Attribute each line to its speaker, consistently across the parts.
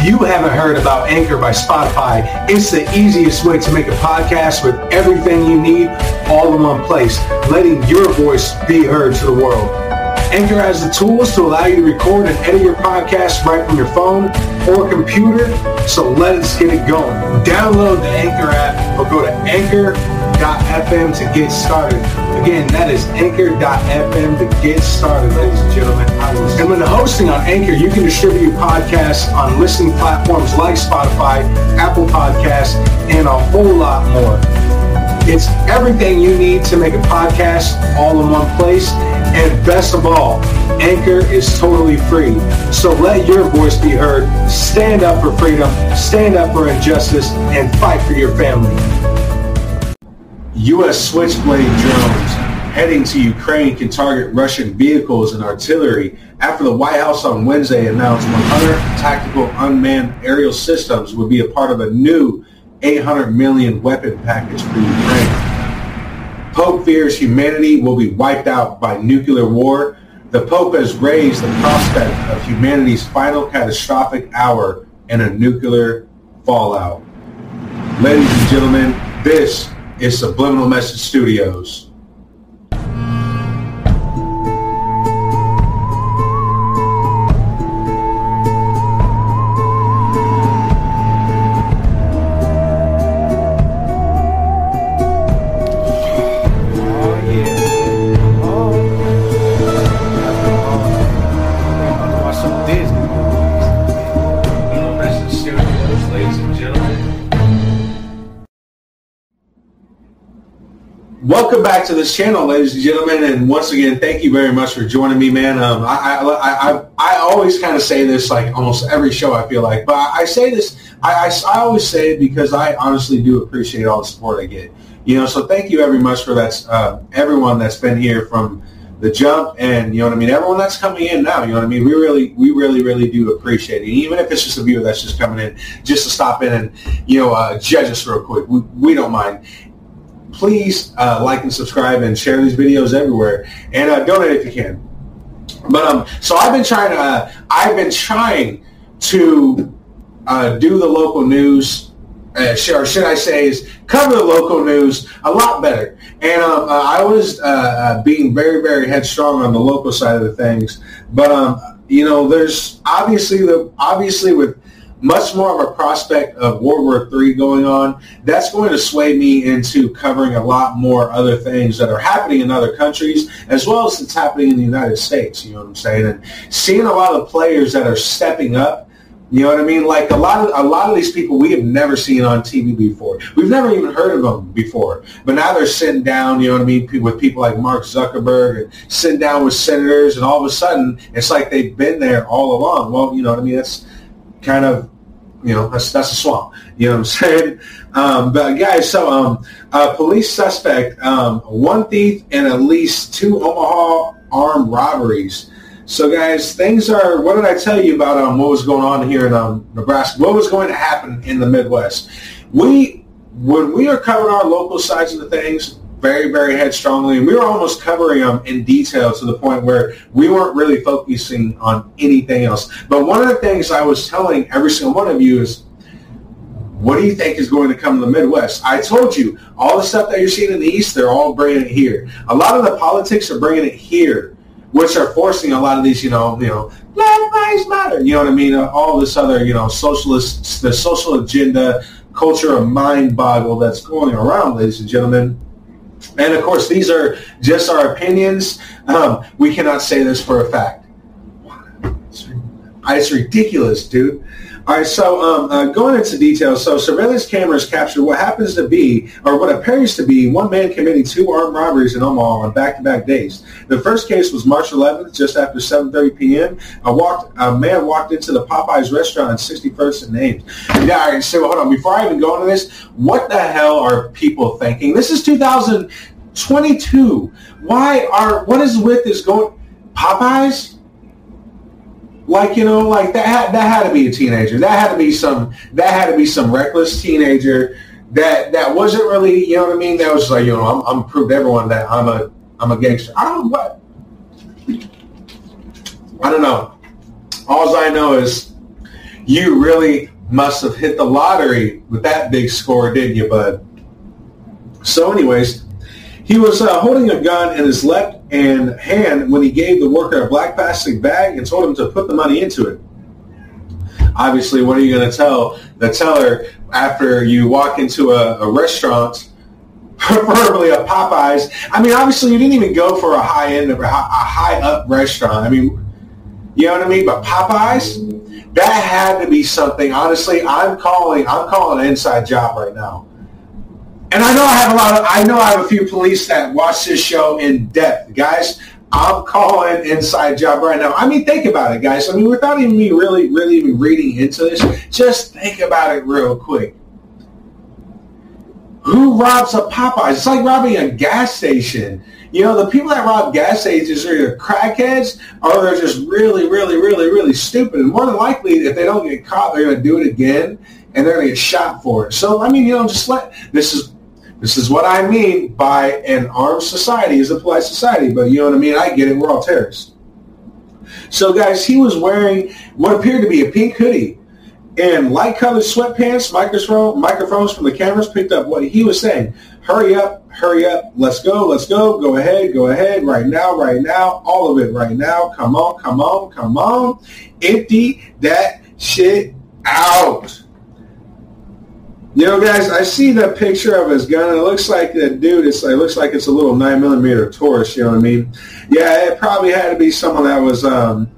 Speaker 1: If you haven't heard about Anchor by Spotify, it's the easiest way to make a podcast with everything you need all in one place, letting your voice be heard to the world. Anchor has the tools to allow you to record and edit your podcast right from your phone or computer, so let's get it going. Download the Anchor app or go to anchor.fm to get started. Again, that is anchor.fm to get started, ladies and gentlemen. And when the hosting on Anchor, you can distribute your podcasts on listening platforms like Spotify, Apple Podcasts, and a whole lot more. It's everything you need to make a podcast all in one place. And best of all, Anchor is totally free. So let your voice be heard. Stand up for freedom, stand up for injustice, and fight for your family. U.S. Switchblade drones heading to Ukraine can target Russian vehicles and artillery after the White House on Wednesday announced 100 tactical unmanned aerial systems would be a part of a new 800 million weapon package for Ukraine. Pope fears humanity will be wiped out by nuclear war. The Pope has raised the prospect of humanity's final catastrophic hour and a nuclear fallout. Ladies and gentlemen, this is Subliminal Message Studios. Welcome back to this channel, ladies and gentlemen, and once again, thank you very much for joining me, man. Um, I, I, I, I always kind of say this like almost every show, I feel like, but I, say this, I, I, I always say it because I honestly do appreciate all the support I get. You know, so thank you very much for that, uh, everyone that's been here from the jump and you know what I mean everyone that's coming in now you know what I mean we really we really really do appreciate it even if it's just a viewer that's just coming in just to stop in and you know uh, judge us real quick we, we don't mind please uh, like and subscribe and share these videos everywhere and uh, donate if you can. But um, so I've been trying to uh, I've been trying to uh, do the local news, uh, or should I say, is cover the local news a lot better. And um, uh, I was being very very headstrong on the local side of the things, but um, you know, there's obviously the obviously with much more of a prospect of World War III going on, that's going to sway me into covering a lot more other things that are happening in other countries, as well as it's happening in the United States. You know what I'm saying? And seeing a lot of players that are stepping up. You know what I mean? Like a lot of a lot of these people we have never seen on TV before. We've never even heard of them before. But now they're sitting down, you know what I mean, with people like Mark Zuckerberg and sitting down with senators, and all of a sudden it's like they've been there all along. Well, you know what I mean? That's kind of you know that's that's a swamp. You know what I'm saying? Um, but guys, so um, a police suspect, um, one thief, and at least two Omaha armed robberies. So guys, things are. What did I tell you about um, what was going on here in um, Nebraska? What was going to happen in the Midwest? We when we are covering our local sides of the things, very, very headstrongly. And we were almost covering them in detail to the point where we weren't really focusing on anything else. But one of the things I was telling every single one of you is, what do you think is going to come to the Midwest? I told you, all the stuff that you're seeing in the East, they're all bringing it here. A lot of the politics are bringing it here, which are forcing a lot of these, you know, you know, Black Lives Matter, you know what I mean? All this other, you know, socialist, the social agenda, culture of mind boggle that's going around, ladies and gentlemen and of course, these are just our opinions. Um, we cannot say this for a fact. It's ridiculous, dude. All right, so um, uh, going into details, so surveillance cameras captured what happens to be, or what appears to be, one man committing two armed robberies in Omaha on back-to-back days. The first case was March 11th, just after 7:30 p.m. A walked, a man walked into the Popeyes restaurant on 61st and Ames. Yeah, all right, so hold on. Before I even go into this, what the hell are people thinking? This is 2022. Why are what is with this going? Popeyes? Like you know, like that had, that had to be a teenager. That had to be some that had to be some reckless teenager that that wasn't really you know what I mean. That was like you know I'm I'm prove everyone that I'm a I'm a gangster. I don't what. I don't know. All I know is You really must have hit the lottery with that big score, didn't you, bud? So anyways, he was uh, holding a gun in his left and hand when he gave the worker a black plastic bag and told him to put the money into it. Obviously, what are you going to tell the teller after you walk into a, a restaurant, preferably a Popeyes? I mean, obviously, you didn't even go for a high end, a high up restaurant. I mean, you know what I mean? But Popeyes, that had to be something. Honestly, I'm calling. I'm calling an inside job right now. And I know I have a lot of. I know I have a few police that watch this show in depth, guys. I'm calling inside job right now. I mean, think about it, guys. I mean, without even me really, really even reading into this, just think about it real quick. Who robs a Popeyes? It's like robbing a gas station. You know, the people that rob gas stations are either crackheads or they're just really, really, really, really stupid. And more than likely, if they don't get caught, they're going to do it again and they're going to get shot for it. So, I mean, you know, just let, this is this is what I mean by an armed society is a polite society, but you know what I mean? I get it. We're all terrorists. So guys, he was wearing what appeared to be a pink hoodie and light-colored sweatpants. Microphone, microphones from the cameras picked up what he was saying. Hurry up, hurry up. Let's go, let's go. Go ahead, go ahead. Right now, right now. All of it right now. Come on, come on, come on. Empty that shit out. You know, guys, I see the picture of his gun, it looks like that dude. It's it looks like it's a little nine millimeter Taurus. You know what I mean? Yeah, it probably had to be someone that was. Um,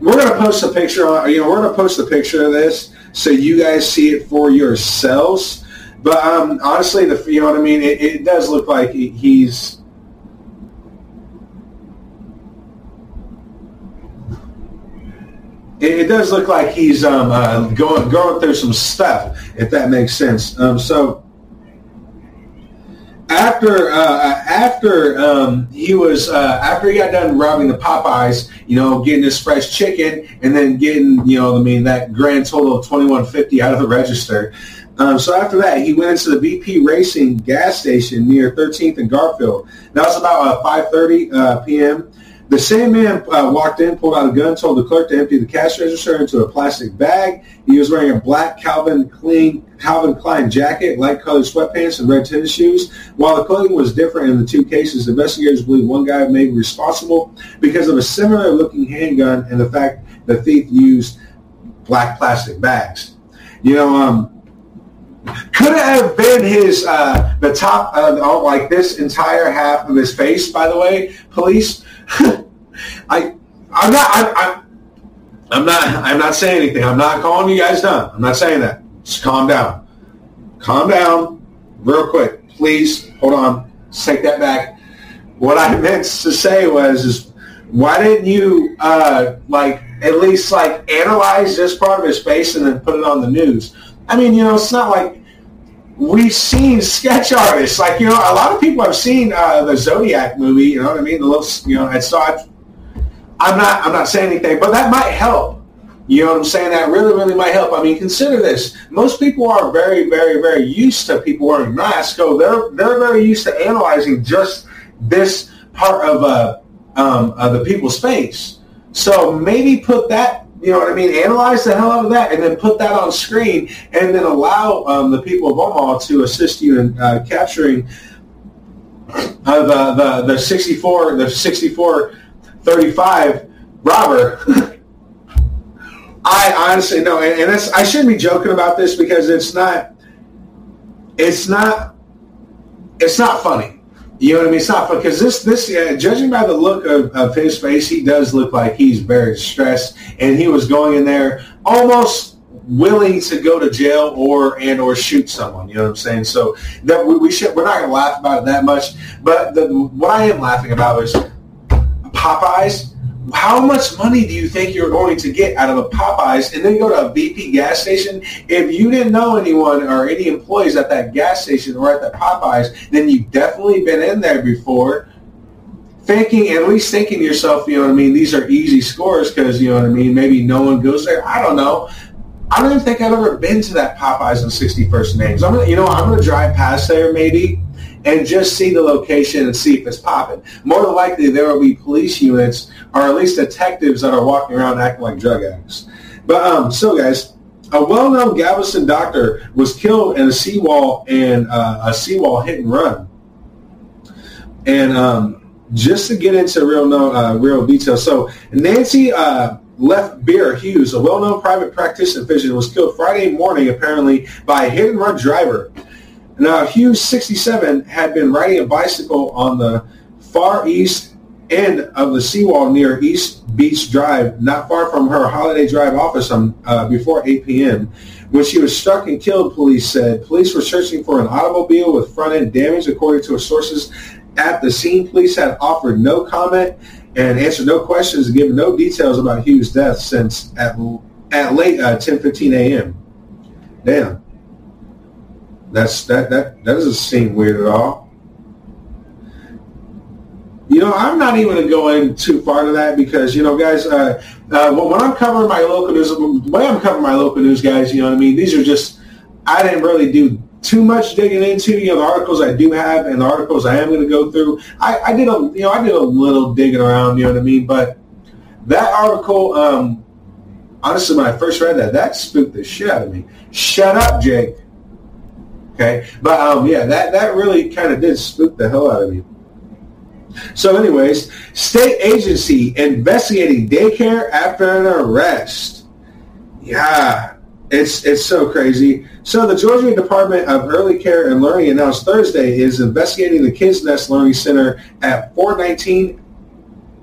Speaker 1: we're gonna post a picture on. You know, we're gonna post a picture of this so you guys see it for yourselves. But um, honestly, the you know what I mean. It, it does look like he's it, does look like he's um, uh, going going through some stuff, if that makes sense. Um, so after uh, after um, he was uh, after he got done robbing the Popeyes, you know, getting his fresh chicken, and then getting you know, I mean, that grand total of twenty one fifty out of the register. Um, so after that, he went into the BP Racing gas station near 13th and Garfield. That was about uh, 5:30 uh, p.m. The same man uh, walked in, pulled out a gun, told the clerk to empty the cash register into a plastic bag. He was wearing a black Calvin Klein, Calvin Klein jacket, light-colored sweatpants, and red tennis shoes. While the clothing was different in the two cases, investigators believe one guy may be responsible because of a similar-looking handgun and the fact the thief used black plastic bags. You know, um, could it have been his uh, the top uh, like this entire half of his face? By the way, police. I I'm not I, I, I'm not I'm not saying anything. I'm not calling you guys dumb. I'm not saying that. Just calm down. Calm down, real quick, please. Hold on. Let's take that back. What I meant to say was is why didn't you uh, like at least like analyze this part of his face and then put it on the news? I mean, you know, it's not like we've seen sketch artists. Like, you know, a lot of people have seen uh, the Zodiac movie, you know what I mean? The little, you know, and so i I'm not, I'm not saying anything, but that might help. You know what I'm saying? That really, really might help. I mean, consider this. Most people are very, very, very used to people wearing masks. So they're, they're very used to analyzing just this part of, uh, um, of the people's face. So maybe put that you know what I mean? Analyze the hell out of that and then put that on screen and then allow um, the people of Omaha to assist you in uh, capturing uh, the, the, the 64, the 64 35 robber. I honestly know, and, and I shouldn't be joking about this because it's not, it's not, it's not funny. You know what I mean? Not because this this uh, judging by the look of, of his face, he does look like he's very stressed, and he was going in there almost willing to go to jail or and or shoot someone. You know what I'm saying? So that we, we should we're not going to laugh about it that much, but the, what I am laughing about is Popeyes how much money do you think you're going to get out of a Popeyes and then go to a BP gas station? If you didn't know anyone or any employees at that gas station or at the Popeyes, then you've definitely been in there before thinking, at least thinking to yourself, you know what I mean, these are easy scores because, you know what I mean, maybe no one goes there. I don't know. I don't even think I've ever been to that Popeyes on 61st Names. I'm gonna, you know, I'm gonna drive past there maybe and just see the location and see if it's popping. More than likely, there will be police units or at least detectives that are walking around acting like drug addicts. But um, so guys, a well-known Galveston doctor was killed in a seawall and uh, a seawall hit and run. And um, just to get into real uh, real detail, so Nancy uh, Left Beer Hughes, a well-known private practitioner physician, was killed Friday morning apparently by a hit-and-run driver. Now Hughes, 67, had been riding a bicycle on the far east end of the seawall near East Beach Drive, not far from her Holiday Drive office on, uh, before 8 p.m. When she was struck and killed, police said. Police were searching for an automobile with front end damage, according to sources at the scene. Police had offered no comment and answered no questions and given no details about Hughes' death since at, at late uh, 10:15 a.m. Damn, that's that that that doesn't seem weird at all. You know, I'm not even going to go in too far to that because, you know, guys, uh, uh, when I'm covering my local news, way I'm covering my local news, guys, you know what I mean? These are just, I didn't really do too much digging into, you know, the articles I do have and the articles I am going to go through. I, I did a, you know, I did a little digging around, you know what I mean? But that article, um, honestly, when I first read that, that spooked the shit out of me. Shut up, Jake. Okay. But, um, yeah, that, that really kind of did spook the hell out of me. So anyways, state agency investigating daycare after an arrest. Yeah, it's it's so crazy. So the Georgia Department of Early Care and Learning announced Thursday is investigating the Kids Nest Learning Center at 419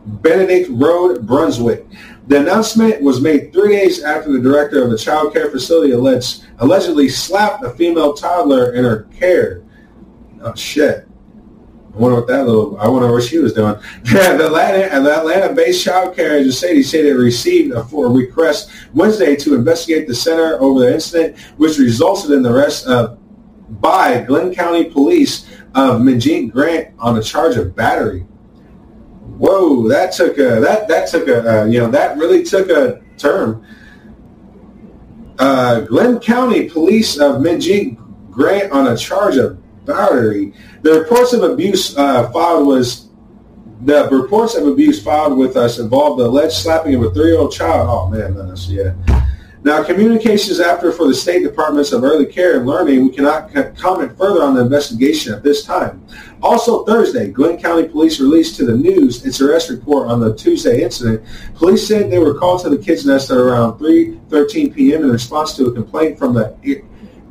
Speaker 1: Benedict Road, Brunswick. The announcement was made three days after the director of the child care facility alleged, allegedly slapped a female toddler in her care. Oh shit. I wonder what that little, I wonder what she was doing. the Atlanta, the Atlanta-based child care agency said it received a, a request Wednesday to investigate the center over the incident, which resulted in the arrest of, by Glynn County Police of Manjeet Grant on a charge of battery. Whoa, that took a, that, that took a, uh, you know, that really took a turn. Uh, Glynn County Police of Manjeet Grant on a charge of battery. The reports of abuse uh, filed was the reports of abuse filed with us involved the alleged slapping of a three-year-old child. Oh man, that's, yeah. Now, communications after for the State Departments of Early Care and Learning, we cannot comment further on the investigation at this time. Also Thursday, Glynn County Police released to the news its arrest report on the Tuesday incident. Police said they were called to the kids' nest at around 3.13 p.m. in response to a complaint from the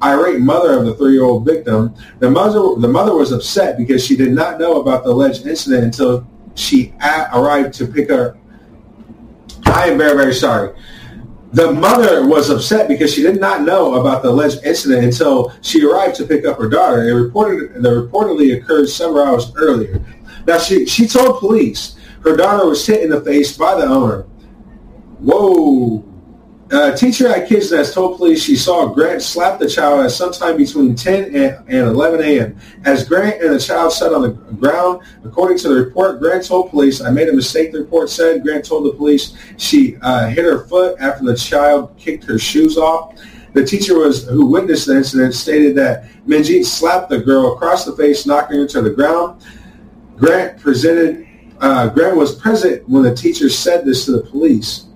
Speaker 1: irate mother of the three-year-old victim. The mother, the mother was upset because she did not know about the alleged incident until she arrived to pick her. I am very, very sorry. The mother was upset because she did not know about the alleged incident until she arrived to pick up her daughter. It reported that reportedly occurred several hours earlier. Now she she told police her daughter was hit in the face by the owner. Whoa, a teacher at Kids Nest told police she saw Grant slap the child at sometime between 10 and 11 a.m. As Grant and the child sat on the ground, according to the report, Grant told police, I made a mistake, the report said. Grant told the police she uh, hit her foot after the child kicked her shoes off. The teacher was who witnessed the incident stated that Manjeet slapped the girl across the face, knocking her to the ground. Grant presented uh, Grant was present when the teacher said this to the police.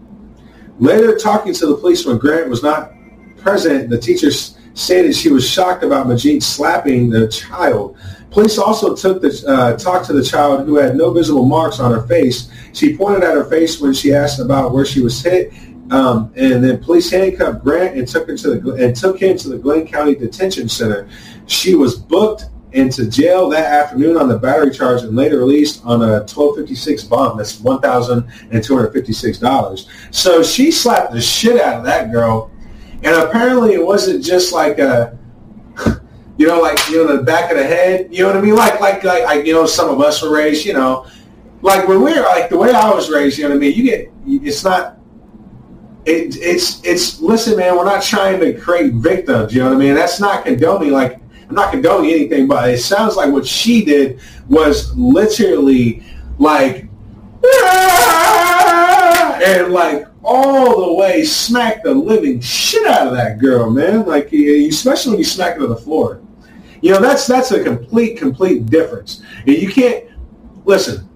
Speaker 1: Later, talking to the police when Grant was not present, the teacher stated she was shocked about Manjeet slapping the child. Police also took the uh, talked to the child who had no visible marks on her face. She pointed at her face when she asked about where she was hit, um, and then police handcuffed Grant and took him to the and took him to the Glynn County Detention Center. She was booked into jail that afternoon on the battery charge and later released on a 1256 bond. That's $1,256. So she slapped the shit out of that girl. And apparently it wasn't just like a, you know, like, you know, the back of the head, you know what I mean? Like, like, like, like, you know, some of us were raised, you know, like when we're like the way I was raised, you know what I mean? You get, it's not, it, it's, it's, listen, man, we're not trying to create victims, you know what I mean? That's not condoning like, I'm not condoning anything, but it sounds like what she did was literally like, ah! and like all the way smack the living shit out of that girl, man. Like, especially when you smack her to the floor. You know, that's that's a complete, complete difference. And you can't listen.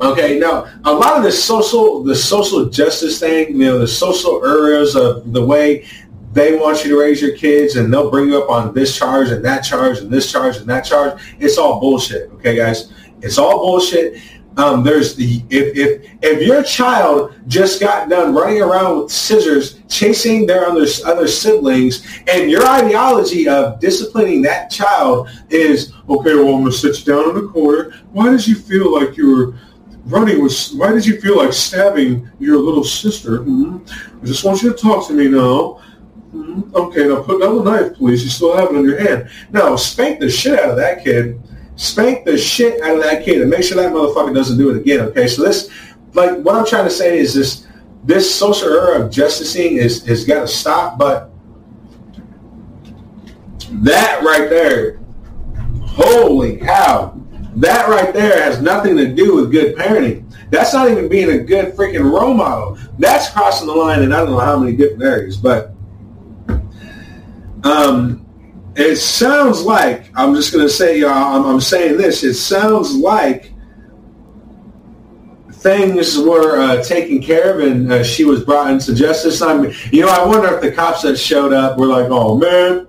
Speaker 1: Okay, now a lot of the social, the social justice thing, you know, the social areas of the way they want you to raise your kids and they'll bring you up on this charge and that charge and this charge and that charge. It's all bullshit. Okay, guys, it's all bullshit. Um, there's the if if if your child just got done running around with scissors chasing their other other siblings, and your ideology of disciplining that child is okay. Well, I'm gonna sit you down in the corner. Why did you feel like you were running with? Why did you feel like stabbing your little sister? Mm-hmm. I just want you to talk to me now. Mm-hmm. Okay, now put the knife, please. You still have it in your hand. Now spank the shit out of that kid Spank the shit out of that kid and make sure that motherfucker doesn't do it again. Okay, so this, like, what I'm trying to say is this: this social era of justicing is has got to stop. But that right there, holy cow, that right there has nothing to do with good parenting. That's not even being a good freaking role model. That's crossing the line in I don't know how many different areas, but um, it sounds like I'm just to say uh, I'm, I'm, saying this. It sounds like things were uh, taken care of, and uh, she was brought into justice. I mean, you know, I wonder if the cops that showed up were like, "Oh man,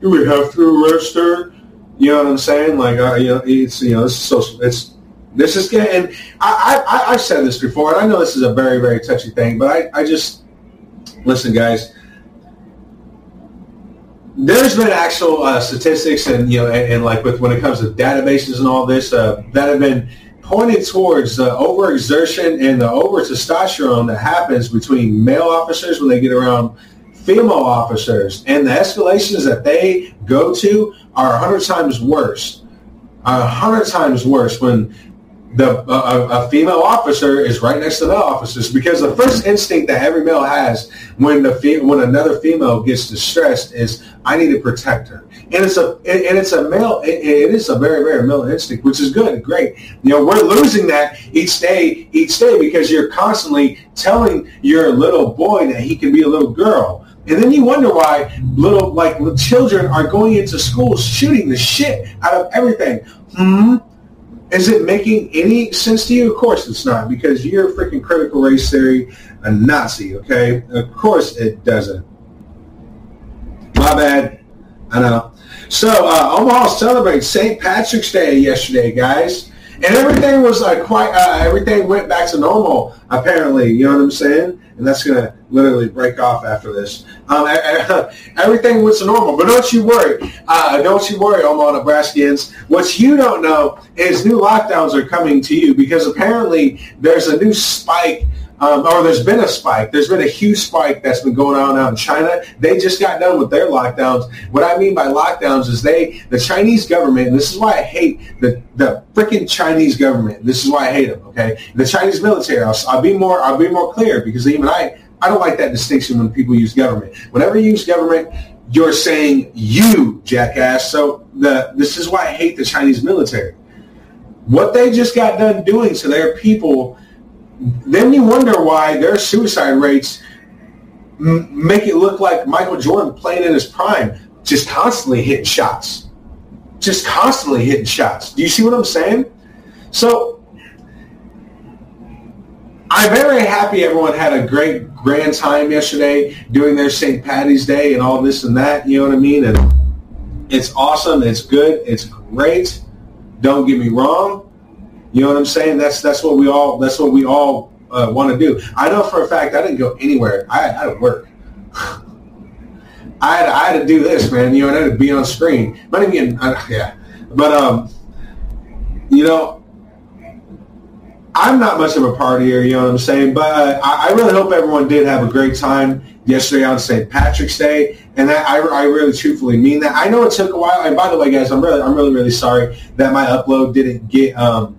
Speaker 1: we have to arrest her?" You know what I'm saying? Like, uh, you know, it's you know, it's social. It's this is getting. I, I I've said this before, and I know this is a very very touchy thing, but I I just listen, guys there's been actual uh, statistics and you know and, and, like with when it comes to databases and all this uh, that have been pointed towards the overexertion and the over testosterone that happens between male officers when they get around female officers. And the escalations that they go to are a hundred times worse a hundred times worse when the a, a, female officer is right next to the officers because the first instinct that every male has when the when another female gets distressed is I need to protect her. And it's a and it's a male it, it is a very very male instinct which is good great. You know we're losing that each day each day because you're constantly telling your little boy that he can be a little girl. And then you wonder why little like children are going into schools shooting the shit out of everything. Hmm is it making any sense to you? Of course it's not, because you're a freaking critical race theory, a Nazi, okay? Of course it doesn't. My bad. I know. So uh, Omaha celebrates St. Patrick's Day yesterday, guys. And everything was uh, quite, uh, everything went back to normal, apparently. You know what I'm saying? And that's going to literally break off after this. Um, everything went to normal. But don't you worry. Uh, don't you worry, Omaha Nebraskans. What you don't know is new lockdowns are coming to you because apparently there's a new spike um, or there's been a spike. There's been a huge spike that's been going on out in China. They just got done with their lockdowns. What I mean by lockdowns is they, the Chinese government, this is why I hate the, the freaking Chinese government. This is why I hate them. Okay, the Chinese military. I'll, I'll be more. I'll be more clear because even I, I don't like that distinction when people use government. Whenever you use government, you're saying you jackass. So the this is why I hate the Chinese military. What they just got done doing to their people then you wonder why their suicide rates m- make it look like Michael Jordan playing in his prime, just constantly hitting shots, just constantly hitting shots. Do you see what I'm saying? So I'm very happy everyone had a great grand time yesterday doing their St. Patty's Day and all this and that. You know what I mean? And it's awesome. It's good. It's great. Don't get me wrong. You know what I'm saying? That's that's what we all that's what we all uh, want to do. I know for a fact I didn't go anywhere. I, I had to work. I had, I had to do this, man. You know, I had to be on screen. Not even, uh, yeah. But um, you know, I'm not much of a partier. You know what I'm saying? But uh, I, I really hope everyone did have a great time yesterday on St. Patrick's Day, and that I, I really truthfully mean that. I know it took a while. And by the way, guys, I'm really I'm really really sorry that my upload didn't get um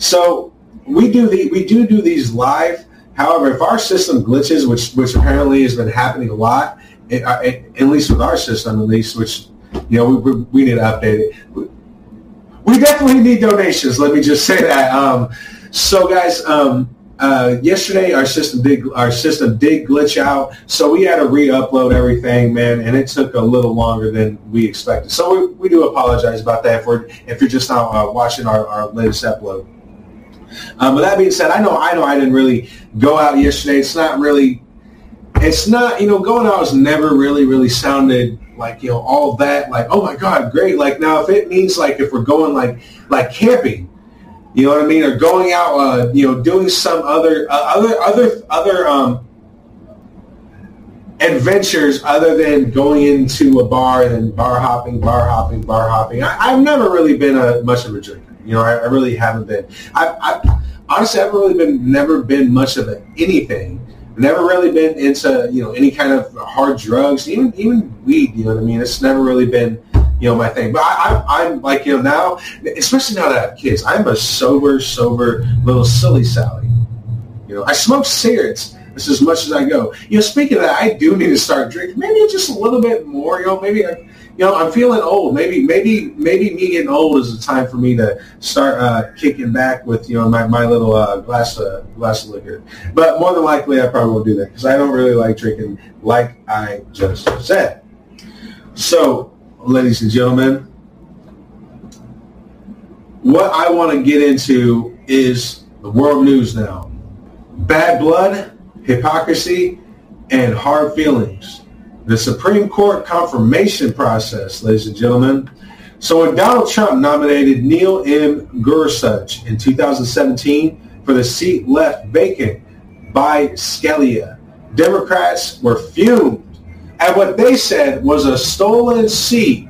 Speaker 1: so we do the we do do these live. However, if our system glitches, which which apparently has been happening a lot, it, uh, it, at least with our system, at least, which you know we, we need to update it. We definitely need donations. Let me just say that. Um, so, guys, um, uh, yesterday our system did our system did glitch out, so we had to re-upload everything, man, and it took a little longer than we expected. So we, we do apologize about that for if you're just now uh, watching our, our latest upload. Um, but that being said, I know I know I didn't really go out yesterday. It's not really, it's not you know going out has never really really sounded like you know all that like oh my god great. Like now if it means like if we're going like like camping you know what I mean? Or going out uh, you know doing some other uh, other other other um, adventures other than going into a bar and bar hopping bar hopping bar hopping. I, have never really been a much of a drinker you know I, I really haven't been I, I honestly I've really been never been much of a, anything never really been into you know any kind of hard drugs, even even weed. You know what I mean? It's never really been you know my thing. But I, I, I'm like you know now, especially now that I have kids, I'm a sober, sober little silly Sally. You know, I smoke cigarettes. As much as I go. You know, speaking of that, I do need to start drinking. Maybe just a little bit more. You know, maybe I, you know, I'm feeling old. Maybe, maybe, maybe me getting old is the time for me to start uh, kicking back with you know my, my little uh, glass uh, glass of liquor. But more than likely, I probably won't do that because I don't really like drinking, like I just said. So, ladies and gentlemen, what I want to get into is the world news now. Bad blood, hypocrisy, and hard feelings the Supreme Court confirmation process, ladies and gentlemen. So when Donald Trump nominated Neil M. Gorsuch in 2017 for the seat left vacant by Scalia, Democrats were fumed at what they said was a stolen seat.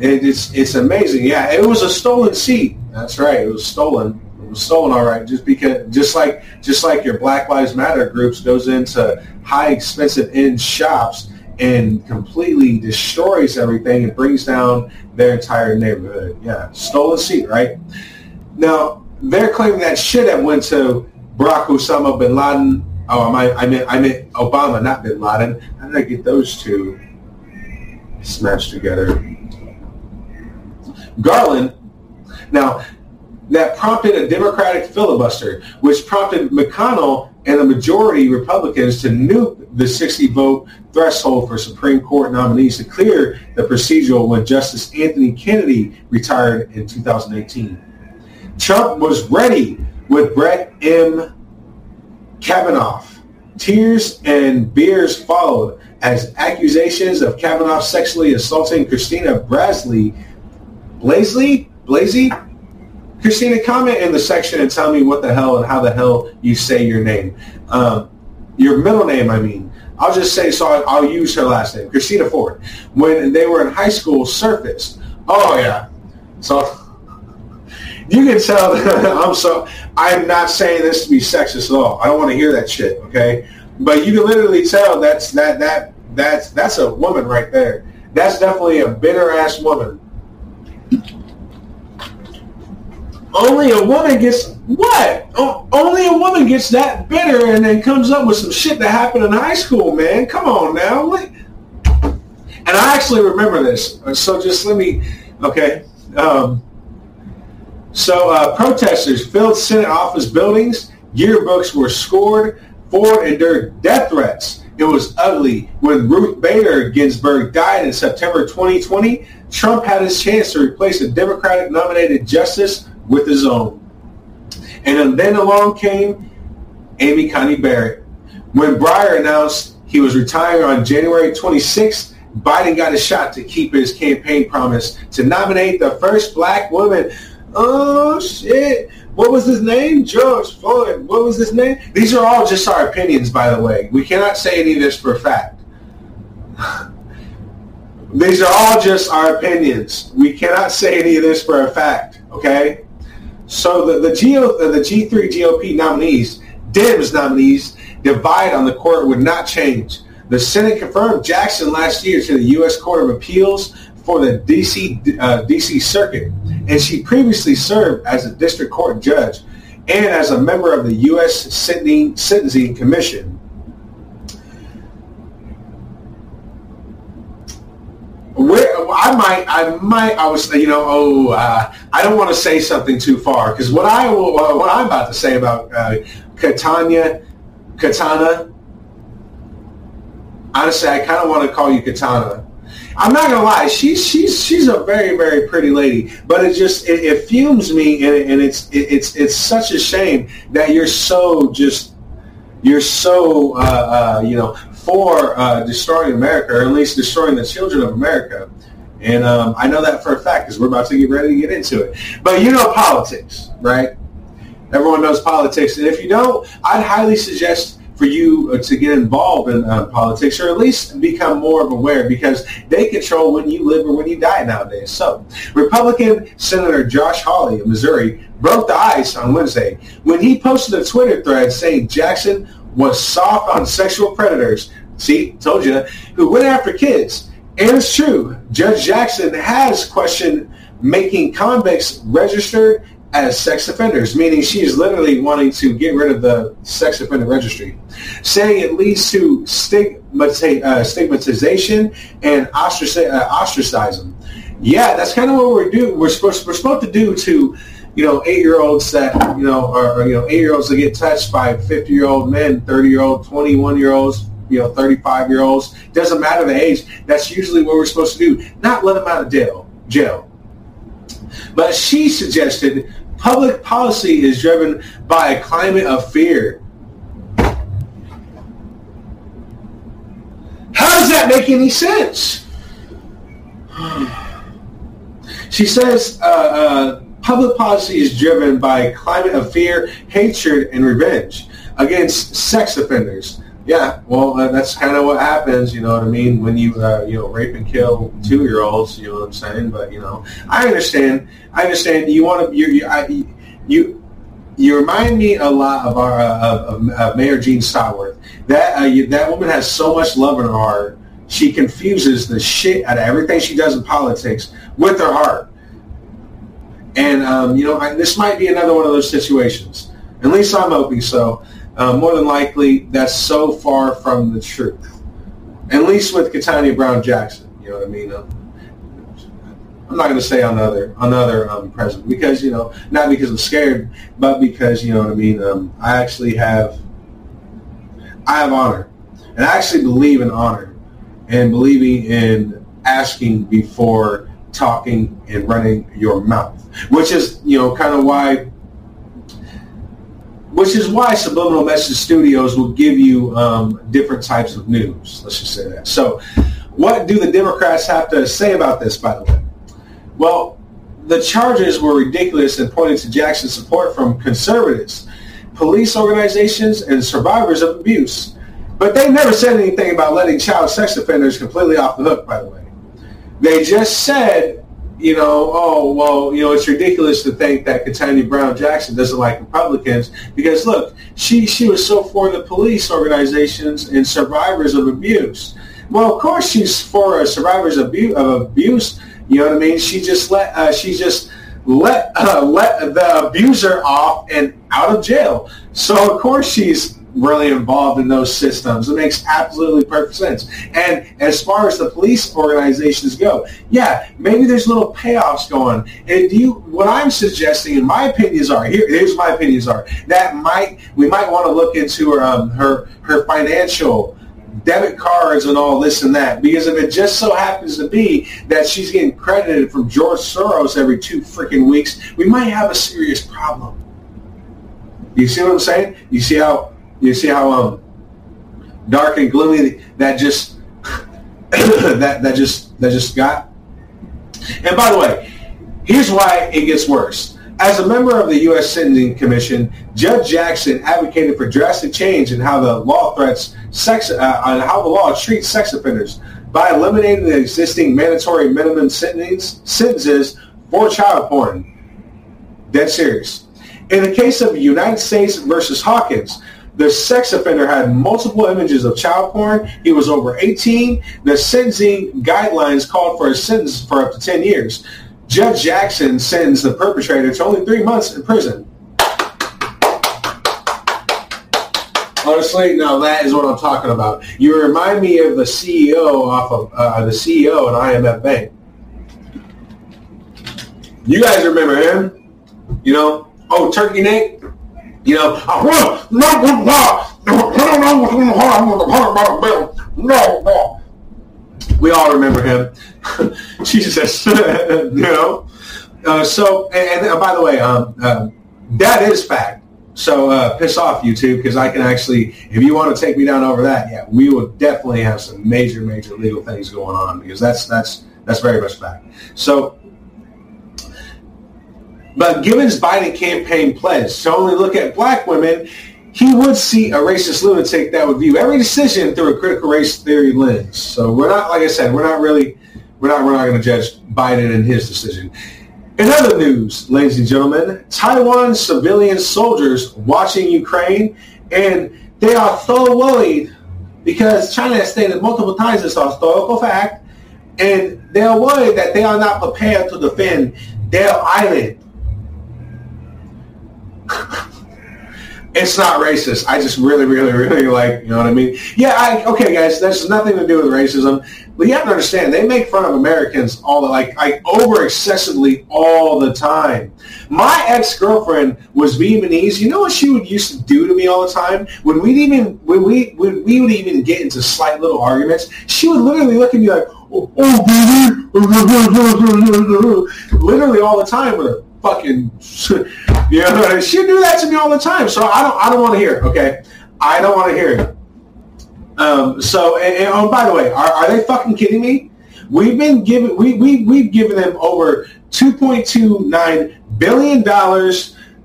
Speaker 1: it's, it's amazing. Yeah, it was a stolen seat. That's right. It was stolen was stolen all right just because just like just like your black lives matter groups goes into high expensive end shops and completely destroys everything and brings down their entire neighborhood. Yeah stolen seat right? Now they're claiming that shit that went to barack osama bin laden oh i i meant i meant obama not bin laden. How did i get those two smashed together? Garland. Now that prompted a Democratic filibuster, which prompted McConnell and the majority Republicans to nuke the 60 vote threshold for Supreme Court nominees to clear the procedural when Justice Anthony Kennedy retired in 2018. Trump was ready with Brett M. Kavanaugh. Tears and beers followed as accusations of Kavanaugh sexually assaulting Christina Brasley, Blasley, Blasey, Christina, comment in the section and tell me what the hell and how the hell you say your name. Um, your middle name, I mean. I'll just say, so I'll, use her last name, Christina Ford. When they were in high school, surfaced. Oh, yeah. So you can tell that I'm so, I'm not saying this to be sexist at all. I don't want to hear that shit, okay? But you can literally tell that's, that, that, that's, that's a woman right there. That's definitely a bitter ass woman only a woman gets what? only a woman gets that bitter and then comes up with some shit that happened in high school, man. Come on now. And I actually remember this. So just let me, okay. Um, so uh, protesters filled Senate office buildings. Yearbooks were scored. Ford endured death threats. It was ugly. When Ruth Bader Ginsburg died in September 2020, Trump had his chance to replace a Democratic nominated justice with his own. And then along came Amy Coney Barrett. When Breyer announced he was retiring on January 26th, Biden got a shot to keep his campaign promise to nominate the first black woman. Oh, shit. What was his name? George Floyd. What was his name? These are all just our opinions, by the way. We cannot say any of this for a fact. These are all just our opinions. We cannot say any of this for a fact, okay? So the, the, the G3 GOP nominees, Dems nominees, divide on the court would not change. The Senate confirmed Jackson last year to the U.S. Court of Appeals for the D.C. Uh, D.C. Circuit, and she previously served as a district court judge and as a member of the U.S. Sentencing Commission. Where, I might, I might, I was, you know, oh, uh, I don't want to say something too far because what I, what I'm about to say about uh, Katanya, Katana, honestly, I kind of want to call you Katana. I'm not gonna lie, she's she's she's a very very pretty lady, but it just it, it fumes me, and, and it's it, it's it's such a shame that you're so just you're so uh, uh, you know for uh, destroying America, or at least destroying the children of America. And um, I know that for a fact because we're about to get ready to get into it. But you know politics, right? Everyone knows politics. And if you don't, I'd highly suggest for you uh, to get involved in uh, politics or at least become more of aware because they control when you live or when you die nowadays. So Republican Senator Josh Hawley of Missouri broke the ice on Wednesday when he posted a Twitter thread saying Jackson was soft on sexual predators. See, told you, who went after kids. And it's true. Judge Jackson has questioned making convicts registered as sex offenders, meaning she is literally wanting to get rid of the sex offender registry, saying it leads to uh, stigmatization and uh, ostracism. Yeah, that's kind of what we're doing. We're supposed we're supposed to do to you know, eight year olds that, you know, or you know, eight year olds that get touched by 50 year old men, 30 year old, 21 year olds, you know, 35 year olds. Doesn't matter the age. That's usually what we're supposed to do. Not let them out of jail. Jail. But she suggested public policy is driven by a climate of fear. How does that make any sense? She says, uh, uh, Public policy is driven by a climate of fear, hatred, and revenge against sex offenders. Yeah, well, that's kind of what happens. You know what I mean? When you uh, you know rape and kill two year olds, you know what I'm saying? But you know, I understand. I understand. You want to you you, I, you you remind me a lot of our uh, of, of, Mayor Jean Stotworth. That uh, you, that woman has so much love in her heart. She confuses the shit out of everything she does in politics with her heart. And, um, you know, I, this might be another one of those situations. At least I'm hoping so. Uh, more than likely, that's so far from the truth. At least with Katanya Brown Jackson. You know what I mean? Um, I'm not going to say another another um, president because you know not because I'm scared, but because you know what I mean. Um, I actually have I have honor, and I actually believe in honor and believing in asking before talking and running your mouth which is you know kind of why which is why subliminal message studios will give you um, different types of news. Let's just say that. So what do the democrats have to say about this by the way? Well the charges were ridiculous and pointed to jackson's support from conservatives police organizations and survivors of abuse. But they never said anything about letting child sex offenders completely off the hook by the way they just said you know, oh, well, you know, it's ridiculous to think that Katanya Brown Jackson doesn't like Republicans because, look, she, she was so for the police organizations and survivors of abuse. Well, of course she's for survivors of abuse, of abuse. You know what I mean? She just let uh, she just let uh, let the abuser off and out of jail. So of course she's really involved in those systems. It makes absolutely perfect sense. And as far as the police organizations go, yeah, maybe there's little payoffs going. And do you, what I'm suggesting, and my opinions are here. Here's my opinions are that might we might want to look into her um, her her financial debit cards and all this and that. Because if it just so happens to be that she's getting credited from George Soros every two freaking weeks, we might have a serious problem. You see what I'm saying? You see how you see how um, dark and gloomy that just that that just that just got. And by the way, here's why it gets worse. As a member of the U.S. Sentencing Commission, Judge Jackson advocated for drastic change in how the law threats sex, uh, on how the law treats sex offenders by eliminating the existing mandatory minimum sentences for child porn. Dead serious. In the case of United States versus Hawkins, the sex offender had multiple images of child porn. He was over 18. The sentencing guidelines called for a sentence for up to 10 years. Judge Jackson sentenced the perpetrator to only three months in prison. Honestly, now that is what I'm talking about. You remind me of the CEO off of uh, the CEO at IMF Bank. You guys remember him? You know, oh, Turkey Neck. You know, I won't bother bill. we all remember him. Jesus, you know. Uh, so, and, and, by the way, um, uh, that is fact. So uh, piss off YouTube because I can actually, if you want to take me down over that, yeah, we will definitely have some major, major legal things going on because that's that's that's very much fact. So, but given his Biden campaign pledge to only look at black women, he would see a racist lunatic that would view every decision through a critical race theory lens. So we're not, like I said, we're not really, we're not, we're not going to judge Biden and his decision. In other news, ladies and gentlemen, Taiwan civilian soldiers watching Ukraine, and they are so worried because China has stated multiple times this historical fact, and they are worried that they are not prepared to defend their island. It's not racist. I just really, really, really like, you know what I mean? Yeah, I, okay, guys, that's nothing to do with racism. But you have to understand, they make fun of Americans all the, like, like over excessively all the time. My ex-girlfriend was Vietnamese. You know what she would used to do to me all the time? When we'd even, when we, when we would even get into slight little arguments, she would literally look at me like, oh, oh literally all the time with her fucking, you know, she do that to me all the time. So I don't, I don't want to hear. It, okay, I don't want to hear it. Um, so, and, and, oh, by the way, are, are they fucking kidding me? We've been given, we, we, we've given them over $2.29 billion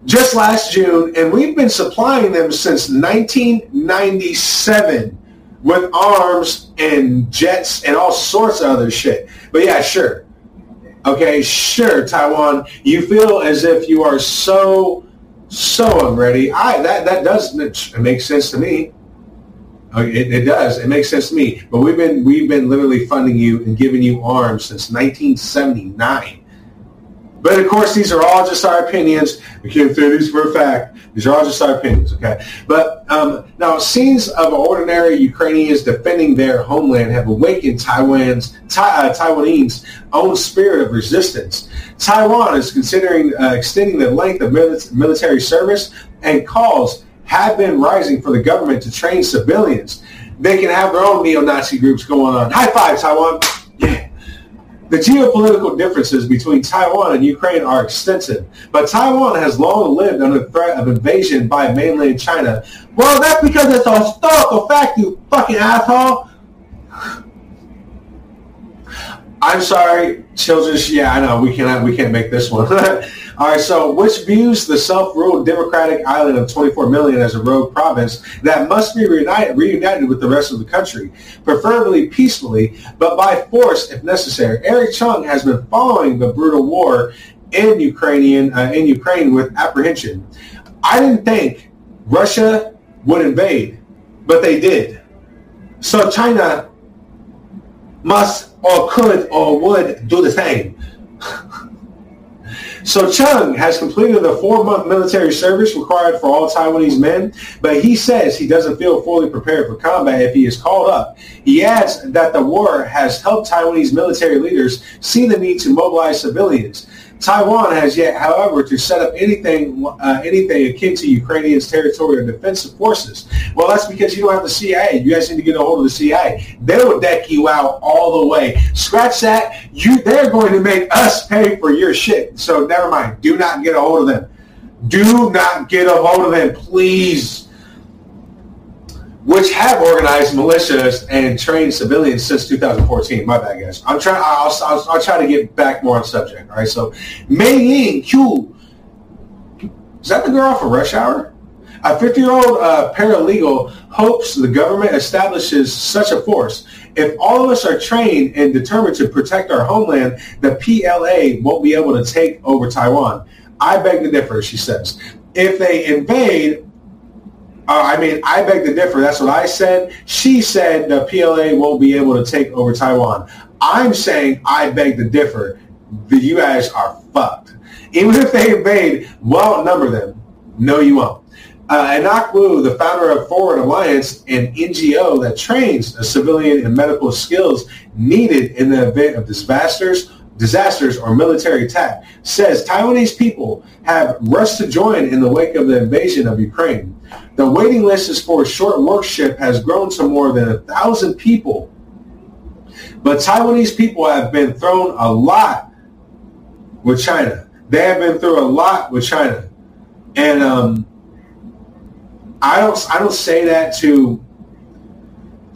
Speaker 1: just last June, and we've been supplying them since 1997 with arms and jets and all sorts of other shit. But yeah, sure. Okay, sure, Taiwan. You feel as if you are so so unready. I that that does it makes sense to me. Oh, it, it, does. It makes sense to me. But we've been we've been literally funding you and giving you arms since 1979. But of course, these are all just our opinions. We can't say these for a fact. These are all just our opinions, okay? But um, now, scenes of ordinary Ukrainians defending their homeland have awakened Taiwan's uh, Taiwanese own spirit of resistance. Taiwan is considering uh, extending the length of military service, and calls have been rising for the government to train civilians. They can have their own neo-Nazi groups going on. High five, Taiwan. The geopolitical differences between Taiwan and Ukraine are extensive, but Taiwan has long lived under threat of invasion by mainland China. Well, that's because it's a historical fact, you fucking asshole. I'm sorry, children. Yeah, I know we cannot. We can't make this one. All right. So, which views the self-ruled democratic island of 24 million as a rogue province that must be reunited, reunited with the rest of the country, preferably peacefully, but by force if necessary. Eric Chung has been following the brutal war in Ukrainian uh, in Ukraine with apprehension. I didn't think Russia would invade, but they did. So China must or could or would do the same. so Chung has completed the four-month military service required for all Taiwanese men, but he says he doesn't feel fully prepared for combat if he is called up. He adds that the war has helped Taiwanese military leaders see the need to mobilize civilians. Taiwan has yet, however, to set up anything uh, anything akin to Ukrainian's territorial defensive forces. Well, that's because you don't have the CIA. You guys need to get a hold of the CIA. They will deck you out all the way. Scratch that. You, they're going to make us pay for your shit. So never mind. Do not get a hold of them. Do not get a hold of them, please which have organized militias and trained civilians since 2014. My bad, guys. I'm trying. I'll, I'll, I'll, try to get back more on subject. All right. So, Mei Ying Q. Is that the girl for Rush Hour? A 50-year-old uh, paralegal hopes the government establishes such a force. If all of us are trained and determined to protect our homeland, the PLA won't be able to take over Taiwan. I beg to differ, she says. If they invade, uh, I mean, I beg to differ. That's what I said. She said the PLA won't be able to take over Taiwan. I'm saying I beg to differ. The you guys are fucked. Even if they invade, well, number them. No, you won't. Uh, Enoch Wu, the founder of Forward Alliance, an NGO that trains the civilian and medical skills needed in the event of disasters, disasters or military attack, says Taiwanese people have rushed to join in the wake of the invasion of Ukraine. The waiting list for a short workship has grown to more than a thousand people. But Taiwanese people have been thrown a lot with China. They have been through a lot with China. And um, I don't I don't say that to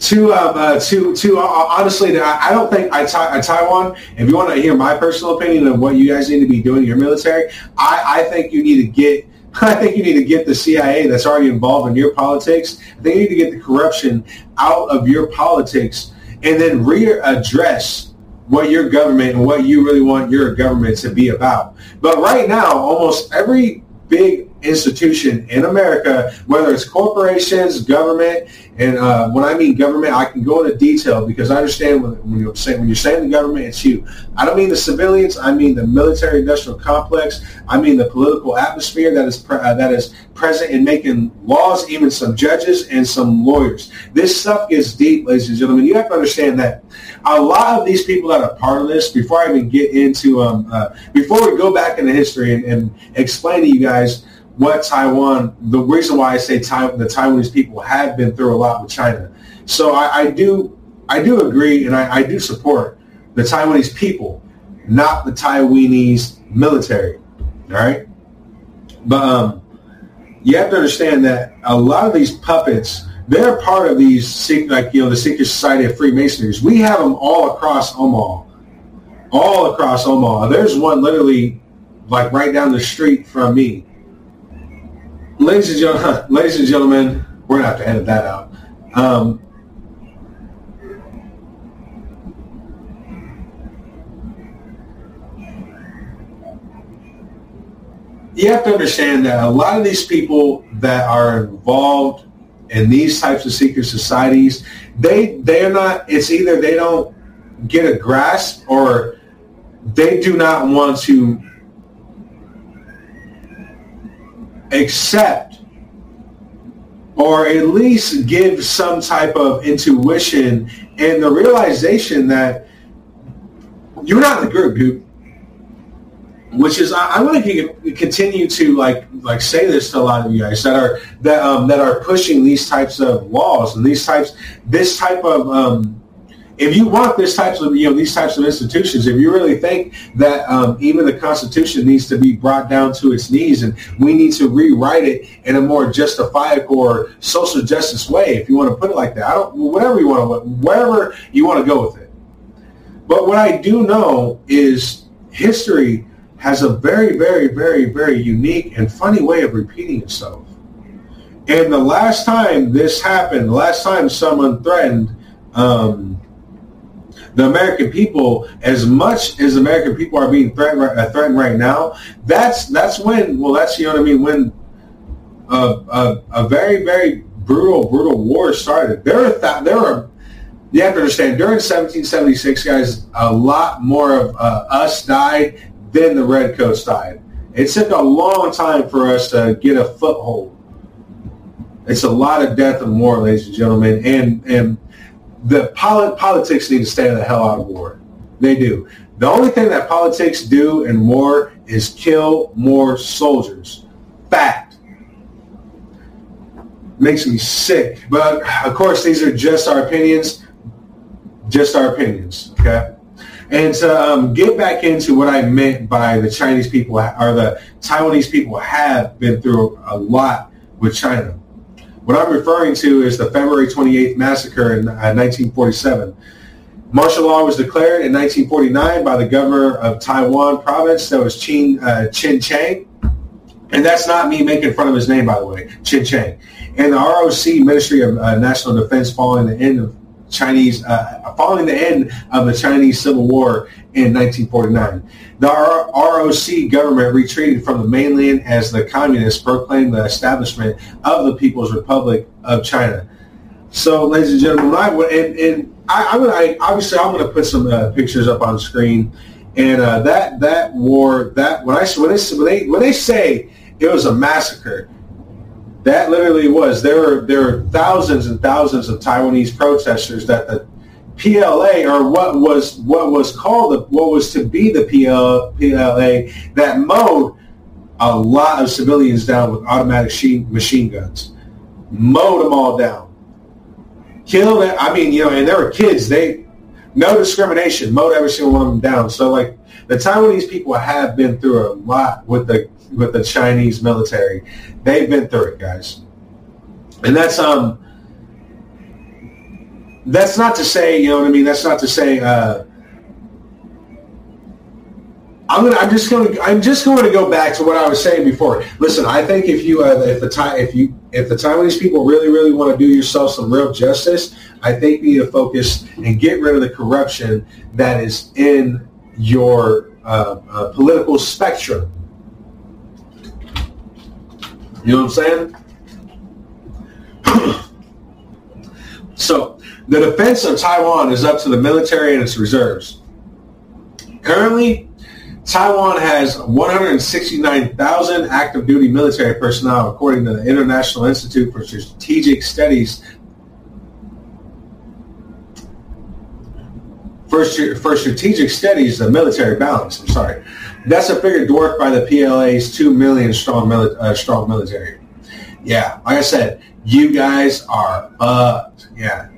Speaker 1: to um, uh, to to uh, honestly, I, I don't think I, I Taiwan. If you want to hear my personal opinion of what you guys need to be doing in your military, I, I think you need to get. I think you need to get the CIA that's already involved in your politics. I think you need to get the corruption out of your politics and then readdress what your government and what you really want your government to be about. But right now, almost every big institution in America, whether it's corporations, government, and uh, when I mean government, I can go into detail because I understand when, when, you're saying when you're saying the government, it's you. I don't mean the civilians. I mean the military-industrial complex. I mean the political atmosphere that is pre- uh, that is present in making laws, even some judges and some lawyers. This stuff gets deep, ladies and gentlemen. You have to understand that a lot of these people that are part of this, before I even get into um, uh, before we go back into history and, and explain to you guys what Taiwan, the reason why I say Taiwan, the Taiwanese people have been through a lot with China. So I, I do, I do agree and I, I, do support the Taiwanese people, not the Taiwanese military. All right. But um, you have to understand that a lot of these puppets, they're part of these, like, you know, the secret society of Freemasonries. We have them all across Omaha, all across Omaha. There's one literally like right down the street from me ladies and gentlemen, ladies and gentlemen, we're gonna have to edit that out. Um, you have to understand that a lot of these people that are involved in these types of secret societies, they they're not. It's either they don't get a grasp or they do not want to accept or at least give some type of intuition and the realization that you're not in the group, dude. Which is, I, I want to continue to like like say this to a lot of you guys that are that um, that are pushing these types of laws and these types this type of um, if you want this types of you know these types of institutions, if you really think that um, even the Constitution needs to be brought down to its knees and we need to rewrite it in a more justifiable or social justice way, if you want to put it like that, I don't whatever you want to wherever you want to go with it. But what I do know is history has a very, very, very, very unique and funny way of repeating itself. And the last time this happened, the last time someone threatened um, the American people, as much as American people are being threatened, threatened right now, that's that's when, well, that's, you know what I mean, when a, a, a very, very brutal, brutal war started. There are, th- there are, you have to understand, during 1776, guys, a lot more of uh, us died than the Redcoats died. It took a long time for us to get a foothold. It's a lot of death and war, ladies and gentlemen. And, and the polit- politics need to stay the hell out of war. They do. The only thing that politics do in war is kill more soldiers. Fact. Makes me sick. But of course, these are just our opinions. Just our opinions. Okay. And to um, get back into what I meant by the Chinese people or the Taiwanese people have been through a lot with China. What I'm referring to is the February 28th massacre in uh, 1947. Martial law was declared in 1949 by the governor of Taiwan province. That was Chin, uh, Chin Chang. And that's not me making fun of his name, by the way, Chin Chang. And the ROC, Ministry of uh, National Defense, following the end of Chinese, uh, following the end of the Chinese Civil War in 1949. The ROC government retreated from the mainland as the communists proclaimed the establishment of the People's Republic of China. So, ladies and gentlemen, I, and, and I, am gonna, obviously I'm going to put some uh, pictures up on screen, and uh, that that war that when I when they when they when they say it was a massacre, that literally was. There were there were thousands and thousands of Taiwanese protesters that the PLA or what was what was called the, what was to be the PL, PLA that mowed a lot of civilians down with automatic machine guns, mowed them all down, killed. I mean, you know, and there were kids. They no discrimination, mowed every single one of them down. So like the Taiwanese people have been through a lot with the with the Chinese military. They've been through it, guys, and that's um that's not to say, you know what I mean. That's not to say. Uh, I'm gonna. I'm just gonna. I'm just going to go back to what I was saying before. Listen, I think if you, uh, if the time, if you, if the Taiwanese people really, really want to do yourself some real justice, I think you need to focus and get rid of the corruption that is in your uh, uh, political spectrum. You know what I'm saying? so the defense of Taiwan is up to the military and its reserves. Currently, Taiwan has 169,000 active duty military personnel, according to the International Institute for Strategic Studies. For, strategic studies, the military balance. I'm sorry, that's a figure dwarfed by the PLA's two million strong, mili- uh, strong military. Yeah, like I said, you guys are fucked. Yeah,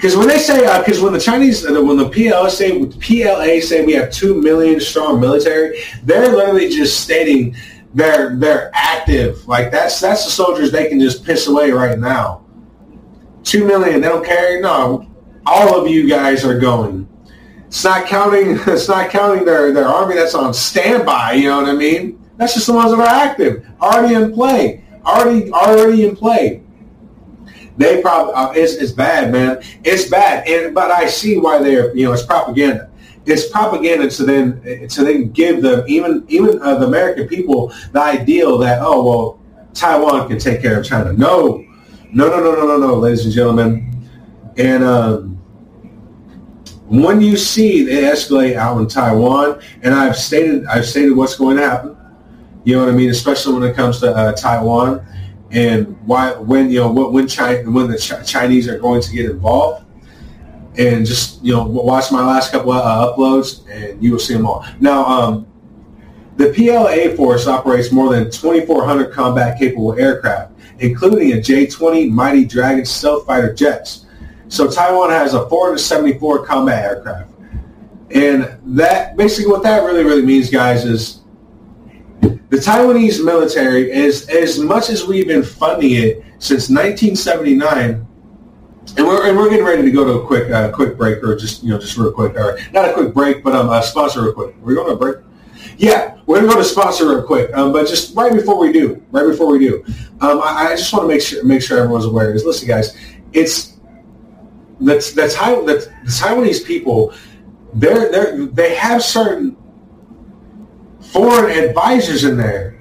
Speaker 1: because when they say, because uh, when the Chinese, uh, when the PLA say, PLA say we have two million strong military, they're literally just stating they're they're active. Like that's that's the soldiers they can just piss away right now. Two million, they don't care. No, all of you guys are going. It's not counting. It's not counting their their army that's on standby. You know what I mean? That's just the ones that are active, already in play, already already in play. They probably uh, it's, it's bad, man. It's bad, and but I see why they're you know it's propaganda. It's propaganda to then to then give them even even uh, the American people the ideal that oh well Taiwan can take care of China. No, no, no, no, no, no, no, ladies and gentlemen. And um, when you see it escalate out in Taiwan, and I've stated I've stated what's going to happen. You know what I mean, especially when it comes to uh, Taiwan and why when you know when China when the Ch- Chinese are going to get involved, and just you know watch my last couple of uh, uploads, and you will see them all. Now, um, the PLA force operates more than 2,400 combat capable aircraft, including a J-20 Mighty Dragon stealth fighter jets. So Taiwan has a 474 combat aircraft, and that basically what that really really means, guys, is the Taiwanese military, as as much as we've been funding it since 1979, and we're, and we're getting ready to go to a quick uh, quick break, or just you know just real quick, or not a quick break, but um, a sponsor real quick. We're going to break. Yeah, we're gonna go to sponsor real quick, um, but just right before we do, right before we do, um, I, I, just want to make sure make sure everyone's aware. Is listen, guys, it's that's that's how that the Taiwanese people, they're they they have certain foreign advisors in there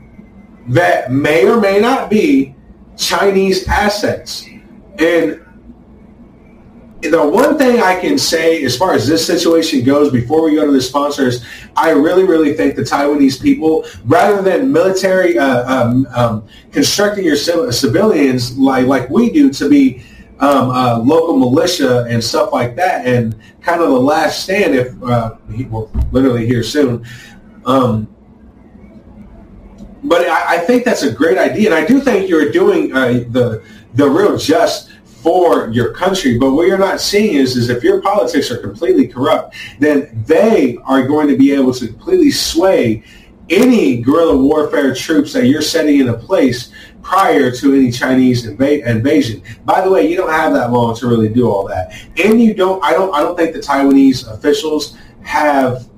Speaker 1: that may or may not be Chinese assets. And the one thing I can say as far as this situation goes before we go to the sponsors, I really, really think the Taiwanese people, rather than military uh, um, um, constructing your civilians like, like we do to be um, uh, local militia and stuff like that, and kind of the last stand, if uh, he will literally here soon, um, but I, I, think that's a great idea, and I do think you're doing uh, the the real just for your country. But what you're not seeing is, is if your politics are completely corrupt, then they are going to be able to completely sway any guerrilla warfare troops that you're setting into place prior to any Chinese inv- invasion. By the way, you don't have that long to really do all that, and you don't. I don't. I don't think the Taiwanese officials have